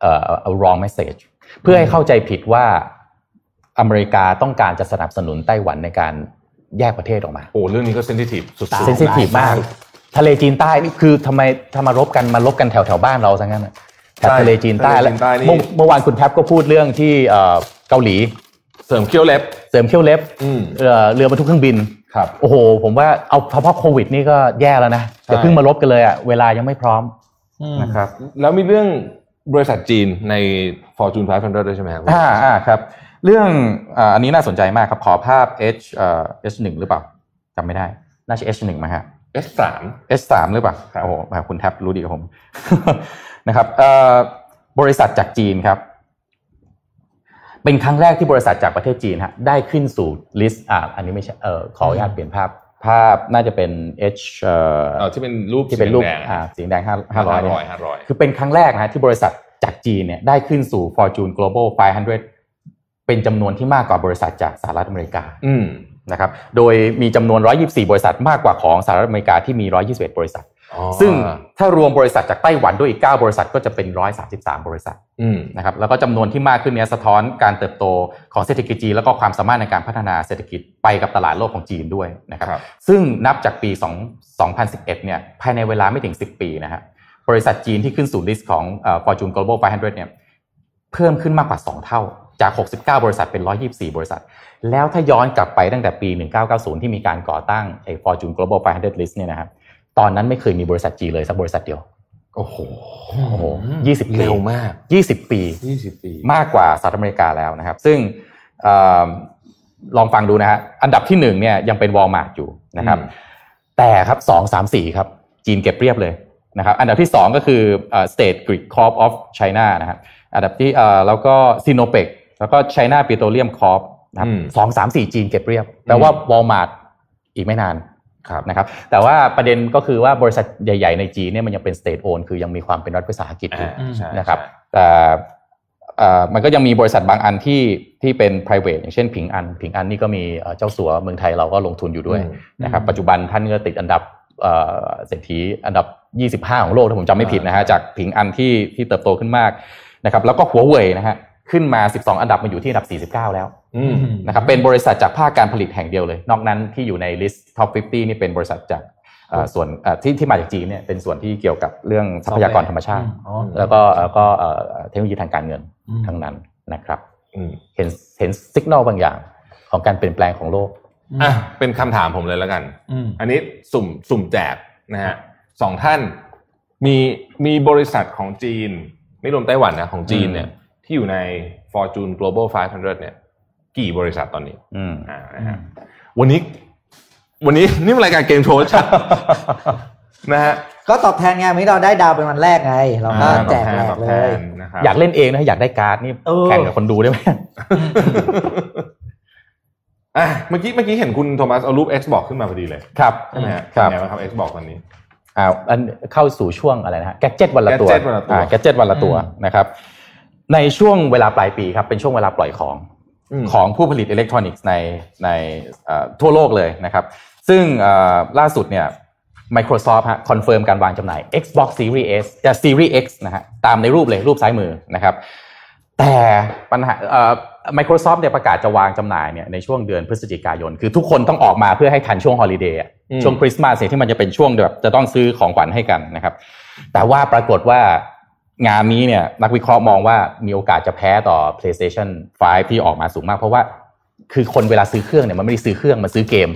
S4: เอ่อ wrong message เพื่อให้เข้าใจผิดว่าอเมริกาต้องการจะสนับสนุนไต้หวันในการแยกประเทศออกมา
S2: โอ้เรื่องนี้ก็เซนซิทีฟสุด
S3: ตาย
S4: เซนซิทีฟมาก ทะเลจีนใต้นี่คือทำไมถ้ามารบกันมารบกันแถวแถวๆบ้านเราซะงั้นน่ะแถบทะเลจีนใต้
S2: ทะเล
S4: แล้ว
S2: จีนใต้นี่
S4: เมื่อเมื่อวานคุณแท็บก็พูดเรื่องที่เอ่อเกาหลี
S2: เสริมเขี้ยวเล็บ
S4: เสริมเขี้ยวเล็บ
S2: อืม
S4: เอ่อเรือบรรทุกเครื่องบิน
S2: ครับ
S4: โอ้โห ผมว่าเอาเฉพาะโควิดนี่ก็แย่แล้วนะ
S2: ใช่
S4: จะเพิ่งมารบกันเลยอะเวลายังไม่พร้อม
S3: อืม
S4: นะครับ
S2: แล้วมีเรื่องบริษัทจีนใน Fortune 500 ด้วยใช่ไหมครับ
S4: อ่าอ่าครับ เรื่องอ่าอันนี้น่าสนใจมากครับ ขอภาพ H เอ่อ H หนึ่งหรือเปล่าจำไม่ได้ น่าจะ H หนึ่งไหมฮะ
S2: S3
S4: H สามหรือเปล่า
S2: ครับ
S4: โอ้โหอ่าคุณแท็บรู้ดีกว่าผมนะครับเอ่อบริษัทจากจีนครับ เป็นครั้งแรกที่บริษัทจากประเทศจีนฮะได้ขึ้นสู่ลิสต์อ่าอันนี้ไม่ใช่เอ่อขออนุญาตเปลี่ยนภาพภาพน่าจะเป็น H เอ่อ
S2: เออที่เป็นรูป
S4: ที่เป็นรูป
S2: สีแดง
S4: อ่าสีแดงห้าห้าร้อย
S2: ห้า
S4: เนี่ย
S2: ร้อยห้าร้อย
S4: คือเป็นครั้งแรกนะฮะที่บริษัทจากจีนเนี่ยได้ขึ้นสู่ Fortune Global 500 เป็นจำนวนที่มากกว่าบริษัทจากสหรัฐอเมริกา
S2: อืม
S4: นะครับ โดยมีจำนวน 124 บริษัทมากกว่าของสหรัฐอเมริกาที่มี 121 บริษัท
S2: อ๋อ
S4: ซึ่งถ้ารวมบริษัทจากไต้หวันด้วยอีก 9 บริษัทก็จะเป็น 133 บริษัท
S2: อืม
S4: นะครับแล้วก็จำนวนที่มากขึ้นเนี้ยสะท้อนการเติบโตของเศรษฐกิจจีนแล้วก็ความสามารถในการพัฒนาเศรษฐกิจไปกับตลาดโลกของจีนด้วยนะครับ
S2: ครับ
S4: ซึ่งนับจากปี2 2011 เนี่ยภายในเวลาไม่ถึง 10 ปีนะฮะบริษัทจีนที่ขึ้นสู่ลิสต์ของเอ่อ Fortune Global 500 เนี่ยเพิ่มขึ้นมากกว่า 2 เท่าจาก 69 บริษัทเป็น 124 บริษัท แล้วถ้าย้อนกลับไปตั้งแต่ปี 1990 ที่มีการก่อตั้งไอ้ Fortune Global 500 list เนี่ยนะครับ ตอนนั้นไม่เคยมีบริษัทจีนเลยสักบริษัทเดียว
S2: โอ้โห
S4: โอ้โห20ปี
S2: เร็วมาก
S4: 20ปี
S2: ยี่สิบปี
S4: มากกว่าสหรัฐอเมริกาแล้วนะครับ ซึ่งเออลองฟังดูนะฮะ อันดับที่หนึ่งเนี่ยยังเป็นวอลมาร์ทอยู่นะครับ
S2: อืม
S4: แต่ครับสองสามสี่ครับ จีนเก็บเรียบเลยนะครับ อันดับที่สองก็คือเอ่อ State Grid Corp of China นะครับ อันดับที่เอ่อแล้วก็ Sinopec แล้วก็ China Petroleum Corp นะครับ
S2: อืม
S4: สองสามสี่จีนเก็บเรียบ แปลว่าวอลมาร์ทอีกไม่นาน
S2: ครับ
S4: นะครับแต่ว่าประเด็นก็คือว่าบริษัทใหญ่ ๆ ในจีนเนี่ยมันยังเป็น state owned คือยังมีความเป็นรัฐวิสาหกิจอยู่
S2: อ่าใช่
S4: นะครับ
S2: ใช่
S4: แต่เอ่อมันก็ยังมีบริษัทบางอันที่ที่เป็น private อย่างเช่นผิงอันผิงอันนี่ก็มีเอ่อเจ้าสัวเมืองไทยเราก็ลงทุนอยู่ด้วย
S2: อืม
S4: นะครับปัจจุบันท่านก็ติดอันดับเอ่อเศรษฐีอันดับ 25 ของโลกถ้าผมจำไม่ผิดนะฮะจากผิงอันที่ที่เติบโตขึ้นมากนะครับแล้วก็หัวเว่ยนะฮะ ขึ้นมา 12 อันดับมาอยู่ที่อันดับ 49 แล้ว
S2: อืม
S4: นะครับเป็นบริษัทจากภาคการผลิตแห่งเดียวเลย นอกนั้นที่อยู่ในลิสต์ top 50 นี่เป็นบริษัทจากเอ่อส่วนเอ่อที่ที่มาจากจีนเนี่ยเป็นส่วนที่เกี่ยวกับเรื่องทรัพยากรธรรมชาติ
S3: อ๋อ
S4: แล้วก็แล้วก็เอ่อเทคโนโลยีทางการเงิน
S3: อืม
S4: ทั้งนั้นนะครับ
S2: อืม
S4: เห็นเห็นสัญญาณบางอย่างของการเปลี่ยนแปลงของโลก
S2: อะเป็นคำถามผมเลยแล้วกัน
S3: อืม
S2: อันนี้สุ่มสุ่มแจกนะฮะสองท่านมีมีบริษัทของจีนไม่รวมไต้หวันนะของจีนเนี่ย ที่อยู่ใน Fortune Global 500 เนี่ย กี่บริษัทตอนนี้
S4: อืม
S2: อ่านะฮะวันนี้ วันนี้นี่มันรายการเกมโชว์ชัดนะฮะ
S3: ก็ตอบแทนไงวันนี้เราได้ดาวเป็นวันแรกไง เราก็
S2: อ่า
S3: แจก
S2: ต
S3: แจ
S2: อบ
S3: ก
S2: ตอบ
S3: เล
S2: แท
S3: ย
S2: นนะครับ
S4: อยากเล่นเองนะ อยากได้การ์ดนี่
S3: เออ
S4: แข่งกับคนดูได้ไหม
S2: อะเมื่อกี้เมื่อกี้เห็นคุณโทมัสเอารูป Xbox ขึ้นมาพอดีเลย
S4: ครับ
S2: ใช่ไหมฮะ
S4: ครับ
S2: เป็นไงบ้างครับ Xbox ตอนนี้
S4: อ่าอันเข้าสู่ช่วงอะไรนะฮะ Gadget วันละตัว
S2: Gadget วันละตัว
S4: อ่า Gadget วันละตัวนะครับ ในช่วงเวลาปลายปีครับเป็นช่วงเวลาปล่อยของ
S2: อืม
S4: ของผู้ผลิตอิเล็กทรอนิกส์ในในเอ่อทั่วโลกเลยนะครับ ซึ่งเอ่อล่าสุดเนี่ย Microsoft ฮะ confirm การวางจำหน่าย Xbox Series S จะ Series X นะฮะตามในรูปเลยรูปซ้ายมือนะครับ แต่ปัญหาเอ่อ Microsoft เนี่ยประกาศจะวางจำหน่ายเนี่ยในช่วงเดือนพฤศจิกายน คือทุกคนต้องออกมาเพื่อให้ทันช่วง holiday อะ
S2: อืม
S4: ช่วงคริสต์มาสเนี่ยที่มันจะเป็นช่วงแบบจะต้องซื้อของขวัญให้กันนะครับ แต่ว่าปรากฏว่า งานนี้เนี่ยนักวิเคราะห์มองว่ามีโอกาสจะแพ้ต่อ PlayStation 5 ที่ออกมาสูงมาก เพราะว่าคือคนเวลาซื้อเครื่องเนี่ยมันไม่ได้ซื้อเครื่องมันซื้อเกม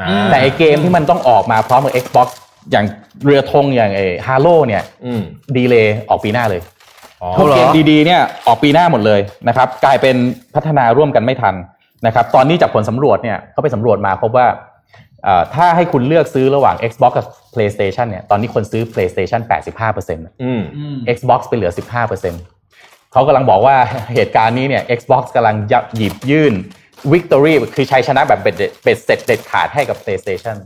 S2: อ่า
S4: แต่ไอเกมที่มันต้องออกมาพร้อมกับ Xbox อย่างเรือธงอย่างไอฮาโลเนี่ย
S2: อืม
S4: ดีเลย์ออกปีหน้าเลย
S2: อ๋อ
S4: พวกเกมดีๆเนี่ยออกปีหน้าหมดเลยนะครับกลายเป็นพัฒนาร่วมกันไม่ทันนะครับตอนนี้จากผลสำรวจเนี่ยเขาไปสำรวจมาพบว่าเอ่อ ถ้าให้คุณเลือกซื้อระหว่าง Xbox กับ PlayStation เนี่ยตอนนี้คนซื้อ PlayStation 85%
S2: อืม
S4: Xbox ไปเหลือ 15%เขากำลังบอกว่าเหตุการณ์นี้เนี่ย Xbox กำลังหยิบยื่น Victory คือชัยชนะแบบเบ็ดเบ็ดเสร็จเด็ดขาดให้กับ PlayStation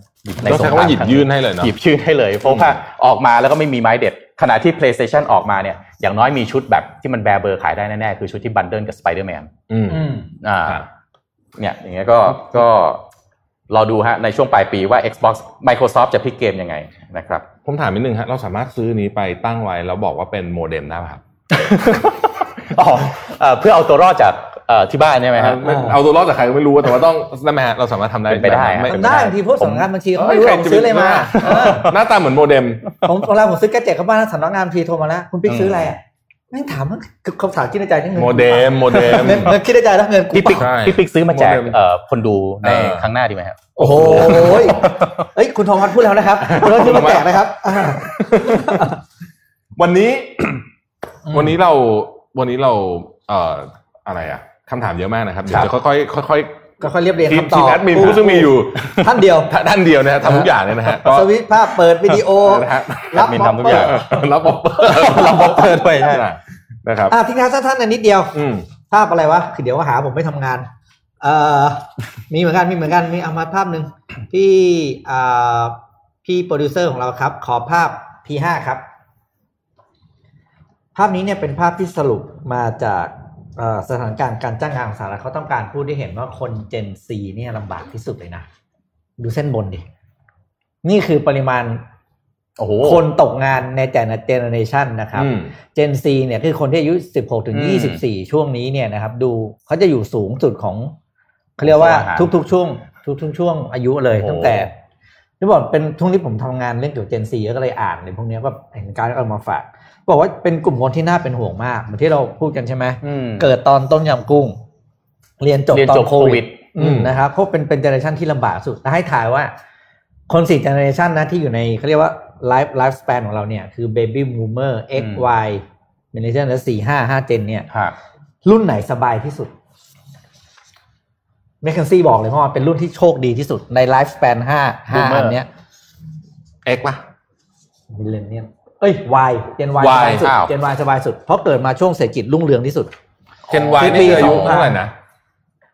S4: ใน
S2: ก็ใช้คำว่าหยิบยื่นให้เลยเนาะ
S4: หยิบยื่นให้เลย เพราะว่าออกมาแล้วก็ไม่มีไม้เด็ด ขณะที่ PlayStation ออกมาเนี่ย อย่างน้อยมีชุดแบบที่มันแบร์เบอร์ขายได้แน่ๆ คือชุดที่ bundle กับ Spider-Man
S2: อืม
S4: อ่า
S2: ครับ
S4: เนี่ยอย่างเงี้ยก็ก็ รอดูฮะในช่วงปลายปีว่า Xbox Microsoft จะพลิกเกมยังไงนะครับ
S2: ผมถามนิดนึงฮะเราสามารถซื้อนี้ไปตั้งไว้แล้วบอกว่าเป็นโมเด็มได้ป่ะครับ
S4: อ๋อเอ่อเพื่อเอาตัวรอดจากเอ่อที่บ้านใช่ไหมฮะ
S2: ไม่เอาตัวรอดจากใครก็ไม่รู้แต่ว่าต้องได้ไหมฮะเราสามารถทำได้
S4: เป็นไปได้ฮะ
S2: ม่
S3: มันได้บางทีพวกสำนักงานบัญชีเขาไม่รู้
S2: ใค
S3: ว่าผมซื้ออะไรมาเออ
S2: หน้าตาเหมือนโมเด็ม
S3: ผมเวลาผมซื้อ gadget เข้าบ้านสำนักงานบัญชีโทรมาแล้วคุณปิ๊กซื้ออะไรอะแม่งถามว่าคือคำถามคิดในใจนี่เงิน
S2: โมเด็มโมเด็ม
S3: เงินเงินคิดในใจแล้วเงินกู
S4: พี่ปิ๊ก
S2: ใช่
S4: พี่ปิ๊กซื้อมาแจก
S2: โมเด็ม
S4: เอ่อคนดูใน
S2: เออ
S4: ครั้งหน้าดีไหมครับ
S3: โอ้โหเอ้ยคุณทองพันพูดแล้วนะครับคุณทองพันซื้อมาแจกนะครับอ่า
S2: วันนี้ วันนี้เราวันนี้เรา เอ่ออะไรอะคำถามเยอะมากนะครับเดี๋ยวจะค่อยๆค่อย
S3: ก็ค่อยเรียบเรียง
S2: ๆทีม
S3: คำต
S2: ที
S3: อ
S2: ม
S3: บ
S2: แอดมินผู้ซึ่งมีอยู่
S3: ท่านเดียว
S2: ท่านเดียวนะฮะทำทุกอย่างเลยนะฮะก็
S3: สวิตช์ภาพเปิดวิดีโอ
S2: นะฮะ
S3: รับ
S4: แอดมิน
S3: บ็อก
S4: ทำทุก
S3: เปอ
S4: อย่าง
S3: ร์
S2: รับบอก
S4: รับบ็อกเตอร์ด้วยใช่
S2: นะครับ
S3: อะทิ้งท้ายสั้นๆอันนิดเดียว
S2: อืม
S3: ภาพอะไรวะคือเดี๋ยวว่าหาผมไม่ทำงาน เอ่อมีเหมือนกันมีเหมือนกันมีเอามาภาพหนึ่งพี่อ่าพี่โปรดิวเซอร์ของเราครับ ขอภาพ P5 ครับ ภาพนี้เนี่ยเป็นภาพที่สรุปมาจากเอ่อสถานการณ์การจ้างงานของสหรัฐเขาต้องการพูดให้เห็นว่าคน Gen Z เนี่ยลำบากที่สุดเลยนะ ดูเส้นบนดิ นี่คือปริมาณ
S4: โอ้โห
S3: คนตกงานในแต่ละ generation นะครับ
S2: อืม
S3: Gen Z เนี่ยคือคนที่อายุ 16 ถึง
S4: อืม
S3: 24 ช่วงนี้เนี่ยนะครับ ดูเขาจะอยู่สูงสุดของเขาเรียกว่า
S4: ของอาหาร
S3: ทุกๆช่วง ทุกๆช่วงอายุเลย
S4: โอ้โห
S3: ตั้งแต่ที่บอกเป็นช่วงที่ผมทำงานเรื่องเกี่ยวกับเจนซีก็เลยอ่านในพวกเนี้ยก็เห็นการเอามาฝาก บอกว่าเป็นกลุ่มคนที่น่าเป็นห่วงมากเหมือนที่เราพูดกันใช่ไหม
S4: อืม
S3: เกิดตอนต้นยำกุ้ง เรียนจบ
S4: เรียน
S3: ตอ
S4: จ
S3: น
S4: บ
S3: โค
S4: โควิ
S3: วิด
S4: ด
S3: อืมนะครับเพราะเป็นเป็นเจเนอเรชันที่ลำบากสุดแล้วให้ถ่ายว่า คนสี่เจเนอเรชันนะที่อยู่ในเขาเรียกว่า ไลฟ์ไลฟ์ส a ปนของเราเนี่ยคือ Baby Boomer X
S4: อืม
S3: Y เจเนอเรชันและสี่ห้าห้าเจนเนี่ย
S4: ฮะ
S3: รุ่นไหนสบายที่สุดแมคเคนซี่บอกเลยเพราะว่าเป็นรุ่นที่โชคดีที่สุดในไลฟ์ส a ปนห้าห้า
S4: Boomer
S3: อันเนี้ย
S2: เอ็กป่ะ
S3: มิเลเนียมเอ้ย Y เจน Y ส
S2: Y
S3: บายสุด
S4: อ้าว
S3: เจน Y สบายสุด เพราะเกิดมาช่วงเศรษฐกิจรุ่งเรืองที่สุด
S2: เคนวาย
S3: คือ
S2: นี่คืออายุ
S3: ปี
S2: เท่าไหร่นะ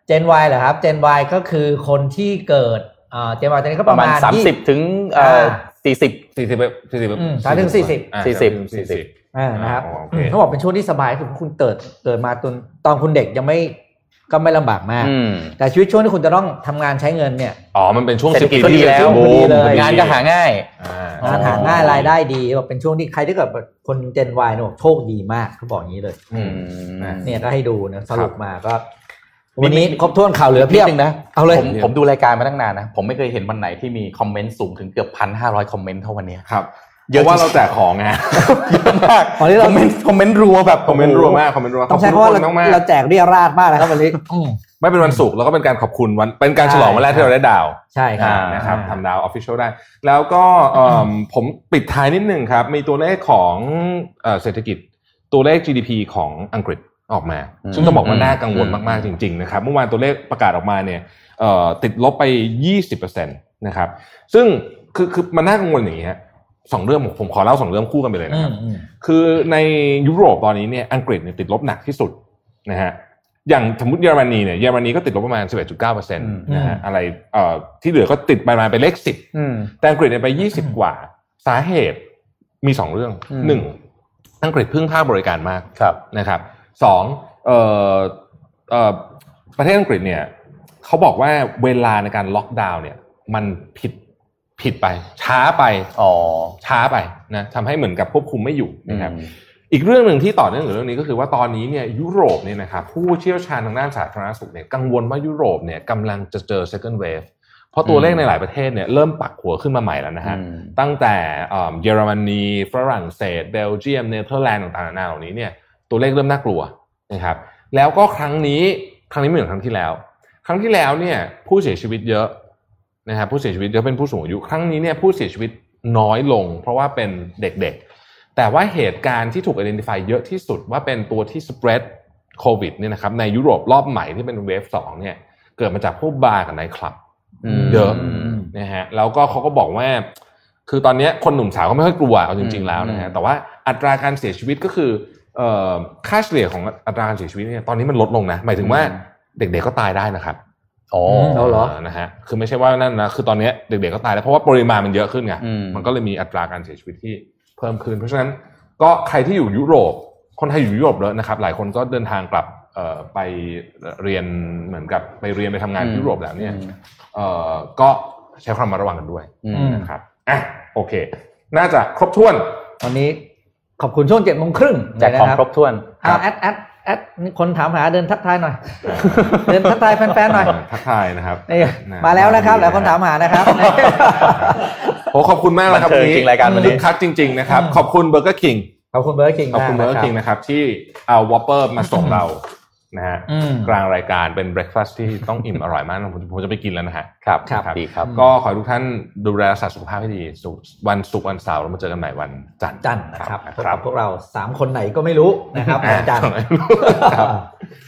S3: เจน Y เหรอครับเจน Y ก็คือคนที่เกิดอ่าเจน Y ตอนนี้ก็
S4: ป
S3: ประระ
S4: มาณ
S3: มาณ
S4: สามสิบ
S3: ยี่
S4: ถึงเอ่อ
S3: อ่า
S4: สี่สิบ
S2: สี่สิบสี่สิบ
S3: อืมสามถึงสี่สิบ
S2: อ่า
S4: สี่สิบ
S2: สี่สิบ
S3: อ่านะครับ
S2: อ๋อโอเค
S3: เขาบอกเป็นช่วงที่สบายคือคุณเกิดเกิดมาตอนตอนคุณเด็กยังไม่ก็ไม่ลำบากมาก
S4: อืม
S3: แต่ชีวิตช่วงที่คุณจะต้องทำงานใช้เงินเนี่ย
S2: อ๋อ มันเป็นช่วง
S4: เศรษฐกิจ
S2: 10
S4: ก็ดีแล้ว
S3: พอดีเลย
S4: งานก็หาง่าย
S2: อ่า
S3: งานหาง่ายรายได้ดีบอกเป็นช่วงที่ใครที่เกิดคนเจน Y เนี่ยบอกโชคดีมากเขาบอกอย่างนี้เลย
S2: อืม
S4: อืม
S3: เนี่ยก็ให้ดูนะสรุป
S2: ครับ
S3: มาก็ วันนี้ครบถ้วนข่าวเหลือเพียบ
S4: นิดนึงนะ
S3: เอาเลย
S4: ผมผมดูรายการมาตั้งนานนะ ผมไม่เคยเห็นวันไหนที่มีคอมเมนต์สูงถึงเกือบพันห้าร้อยคอมเมนต์เท่าวันเนี้ย
S2: ครับ
S4: เย
S2: เพ
S4: อะ
S2: ราะว่าเราแจกของไง
S4: เยอะมาก
S3: ตอนนี้
S4: ค
S3: เรา
S4: อมเมนต์คอมเมนต์รัวแบบ
S2: คอมเมนต์รัวมากคอมเมนต์รัว
S3: ต้องใช้คำว่า
S2: ข
S3: เรา
S2: บคุณมากๆ
S3: เราแจกเรียราดมากนะครับวันนี้อืม
S2: ไม่เป็นวันศุกร์แล้วก็เป็นการขอบคุณวันเป็นการฉลองวันแรกที่เราได้ดาว
S3: ใช่ครับ
S2: อ่านะครับทำดาวออฟฟิเชียลได้ แล้วก็เอิ่มผมปิดท้ายนิดนึงครับ มีตัวเลขของเอ่อเศรษฐกิจตัวเลข GDP ของอังกฤษ ออกมา ซึ่งต้องบอกว่าน่ากังวลมากๆจริงๆนะครับเมื่อวานตัวเลขประกาศออกมาเนี่ยเอ่อติดลบไป 20%นะครับ ซึ่งคือคือมันน่ากังวลอย่างนี้ฮะสองเรื่องผมผมขอเล่าสองเรื่องคู่กันไปเลย
S3: อื
S2: นะครับ
S3: มอืม
S2: คือในยุโรปตอนนี้เนี่ยอังกฤษเนี่ยติดลบหนักที่สุดนะฮะอย่างสมมติเยอรมนีเนี่ยเยอรมนีก็ติดลบประมาณ 11.9เปอร์เซ็นต์นะฮะอะไรเอ่อที่เหลือก็ติดประมาณเป็นเลข10
S4: อืม
S2: แต่อังกฤษเนี่ยไป 20 กว่า สาเหตุมีสองเรื่อง
S4: อืม
S2: หนึ่งอังกฤษพึ่งภาคบริการมาก
S4: ครับ
S2: นะครับ สองเอ่อเอ่อประเทศอังกฤษเนี่ยเขาบอกว่าเวลาในการล็อกดาวน์เนี่ย มันผิดผิดไป ช้าไป
S4: อ๋อ
S2: ช้าไปนะทำให้เหมือนกับควบคุมไม่อยู่นะครับ
S4: อืม
S2: อีกเรื่องหนึ่งที่ต่อเนื่องกับเรื่องนี้ก็คือว่าตอนนี้เนี่ยยุโรปเนี่ยนะครับผู้เชี่ยวชาญทางด้านสาธารณสุขเนี่ยกังวลว่ายุโรปเนี่ยกำลังจะเจอ second wave เพราะตัวเลขในหลายประเทศเนี่ยเริ่มปักหัวขึ้นมาใหม่แล้วนะฮะ
S4: อืม
S2: ตั้งแต่เอ่อเยอรมนีฝรั่งเศสเบลเยียมเนเธอร์แลนด์ต่างๆนานาเหล่านี้เนี่ย ตัวเลขเริ่มน่ากลัวนะครับ แล้วก็ครั้งนี้ครั้งนี้ไม่เหมือนครั้งที่แล้ว ครั้งที่แล้วเนี่ยผู้เสียชีวิตเยอะนะครับผู้เสียชีวิตเยอะเป็นผู้สูงอายุ ครั้งนี้เนี่ยผู้เสียชีวิตน้อยลง เพราะว่าเป็นเด็กๆ แต่ว่าเหตุการณ์ที่ถูก identify เยอะที่สุดว่าเป็นตัวที่ spread โควิดเนี่ยนะครับในยุโรปรอบใหม่ที่เป็นเวฟสองเนี่ยเกิดมาจากพวกบาร์กับไนท์คลับเยอะนะฮะแล้วก็เขาก็บอกว่า คือตอนนี้คนหนุ่มสาวก็ไม่ค่อยกลัวเอาจริง ๆแล้วนะฮะแต่ว่าอัตราการเสียชีวิตก็คือ ค่าเฉลี่ยของอัตราการเสียชีวิตเนี่ยตอนนี้มันลดลงนะ หมายถึงว่าเด็กๆก็ตายได้นะครับ
S4: อ๋อ
S3: เอาเหรอ
S2: นะฮะคือไม่ใช่ว่านั่นนะคือตอนเนี้ยเด็กๆก็ตายแล้วเพราะว่าปริมาณมันเยอะขึ้นไง
S4: อืม
S2: มันก็เลยมีอัตราการเสียชีวิตที่เพิ่มขึ้น เพราะฉะนั้นก็ใครที่อยู่ยุโรป คนไทยอยู่ยุโรปแล้วนะครับ หลายคนก็เดินทางกลับเอ่อไปเรียนเหมือนกับไปเรียนไปทำงานที่ยุโรปแล้วเนี่ยเอ่อก็ใช้ความระมัดระวังกันด้วย
S4: อืม
S3: อืม
S2: นะครับอะโอเค น่าจะครบถ้วน
S3: วันนี้ ขอบคุณช่วงเจ็ดโมงครึ่ง
S4: แจกของครบถ้วน
S3: เอา add add add นี่คนถามหาเดินทักทายหน่อย เดินทักทายแฟนๆหน่อย
S2: ทักทายนะครับ
S3: นี่
S2: นะ
S3: มาแล้วนะครับหลายคนถามหานะครับ
S2: โอ้ขอบคุณมากนะครับ
S4: บันเทิงจริงรายการวันนี้
S2: คึกคักจริง ๆ นะครับ ขอบคุณ Burger King
S3: ขอบคุณ Burger King
S2: ขอบคุณ Burger King นะครับที่เอา Whopper มาส่งเรา นะฮะ
S3: อืม
S2: กลางรายการเป็น breakfast ที่ต้องอิ่มอร่อยมากนะผมผมจะไปกินแล้วนะฮะ
S4: ครับ
S3: ครับ
S4: ดีครับ
S2: ก็ขอให้ทุกท่านดูแลรักษาสุขภาพให้ดีสุขวันศุกร์วันเสาร์เรามาเจอกันใหม่วันจันทร์
S3: จันทร์นะครับ
S2: นะ
S3: พบ
S2: ครั
S3: กั
S2: บบ
S3: พวกเราสามคนไหนก็ไม่รู้นะครับ
S2: อ่า
S3: วันจันทร์
S2: ครับ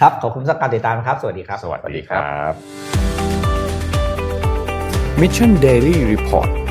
S3: ครับขอบคุณสำหรับการติดตามครับ สวัสดีครับ
S2: สวัสดีครับ
S1: Mission Daily Report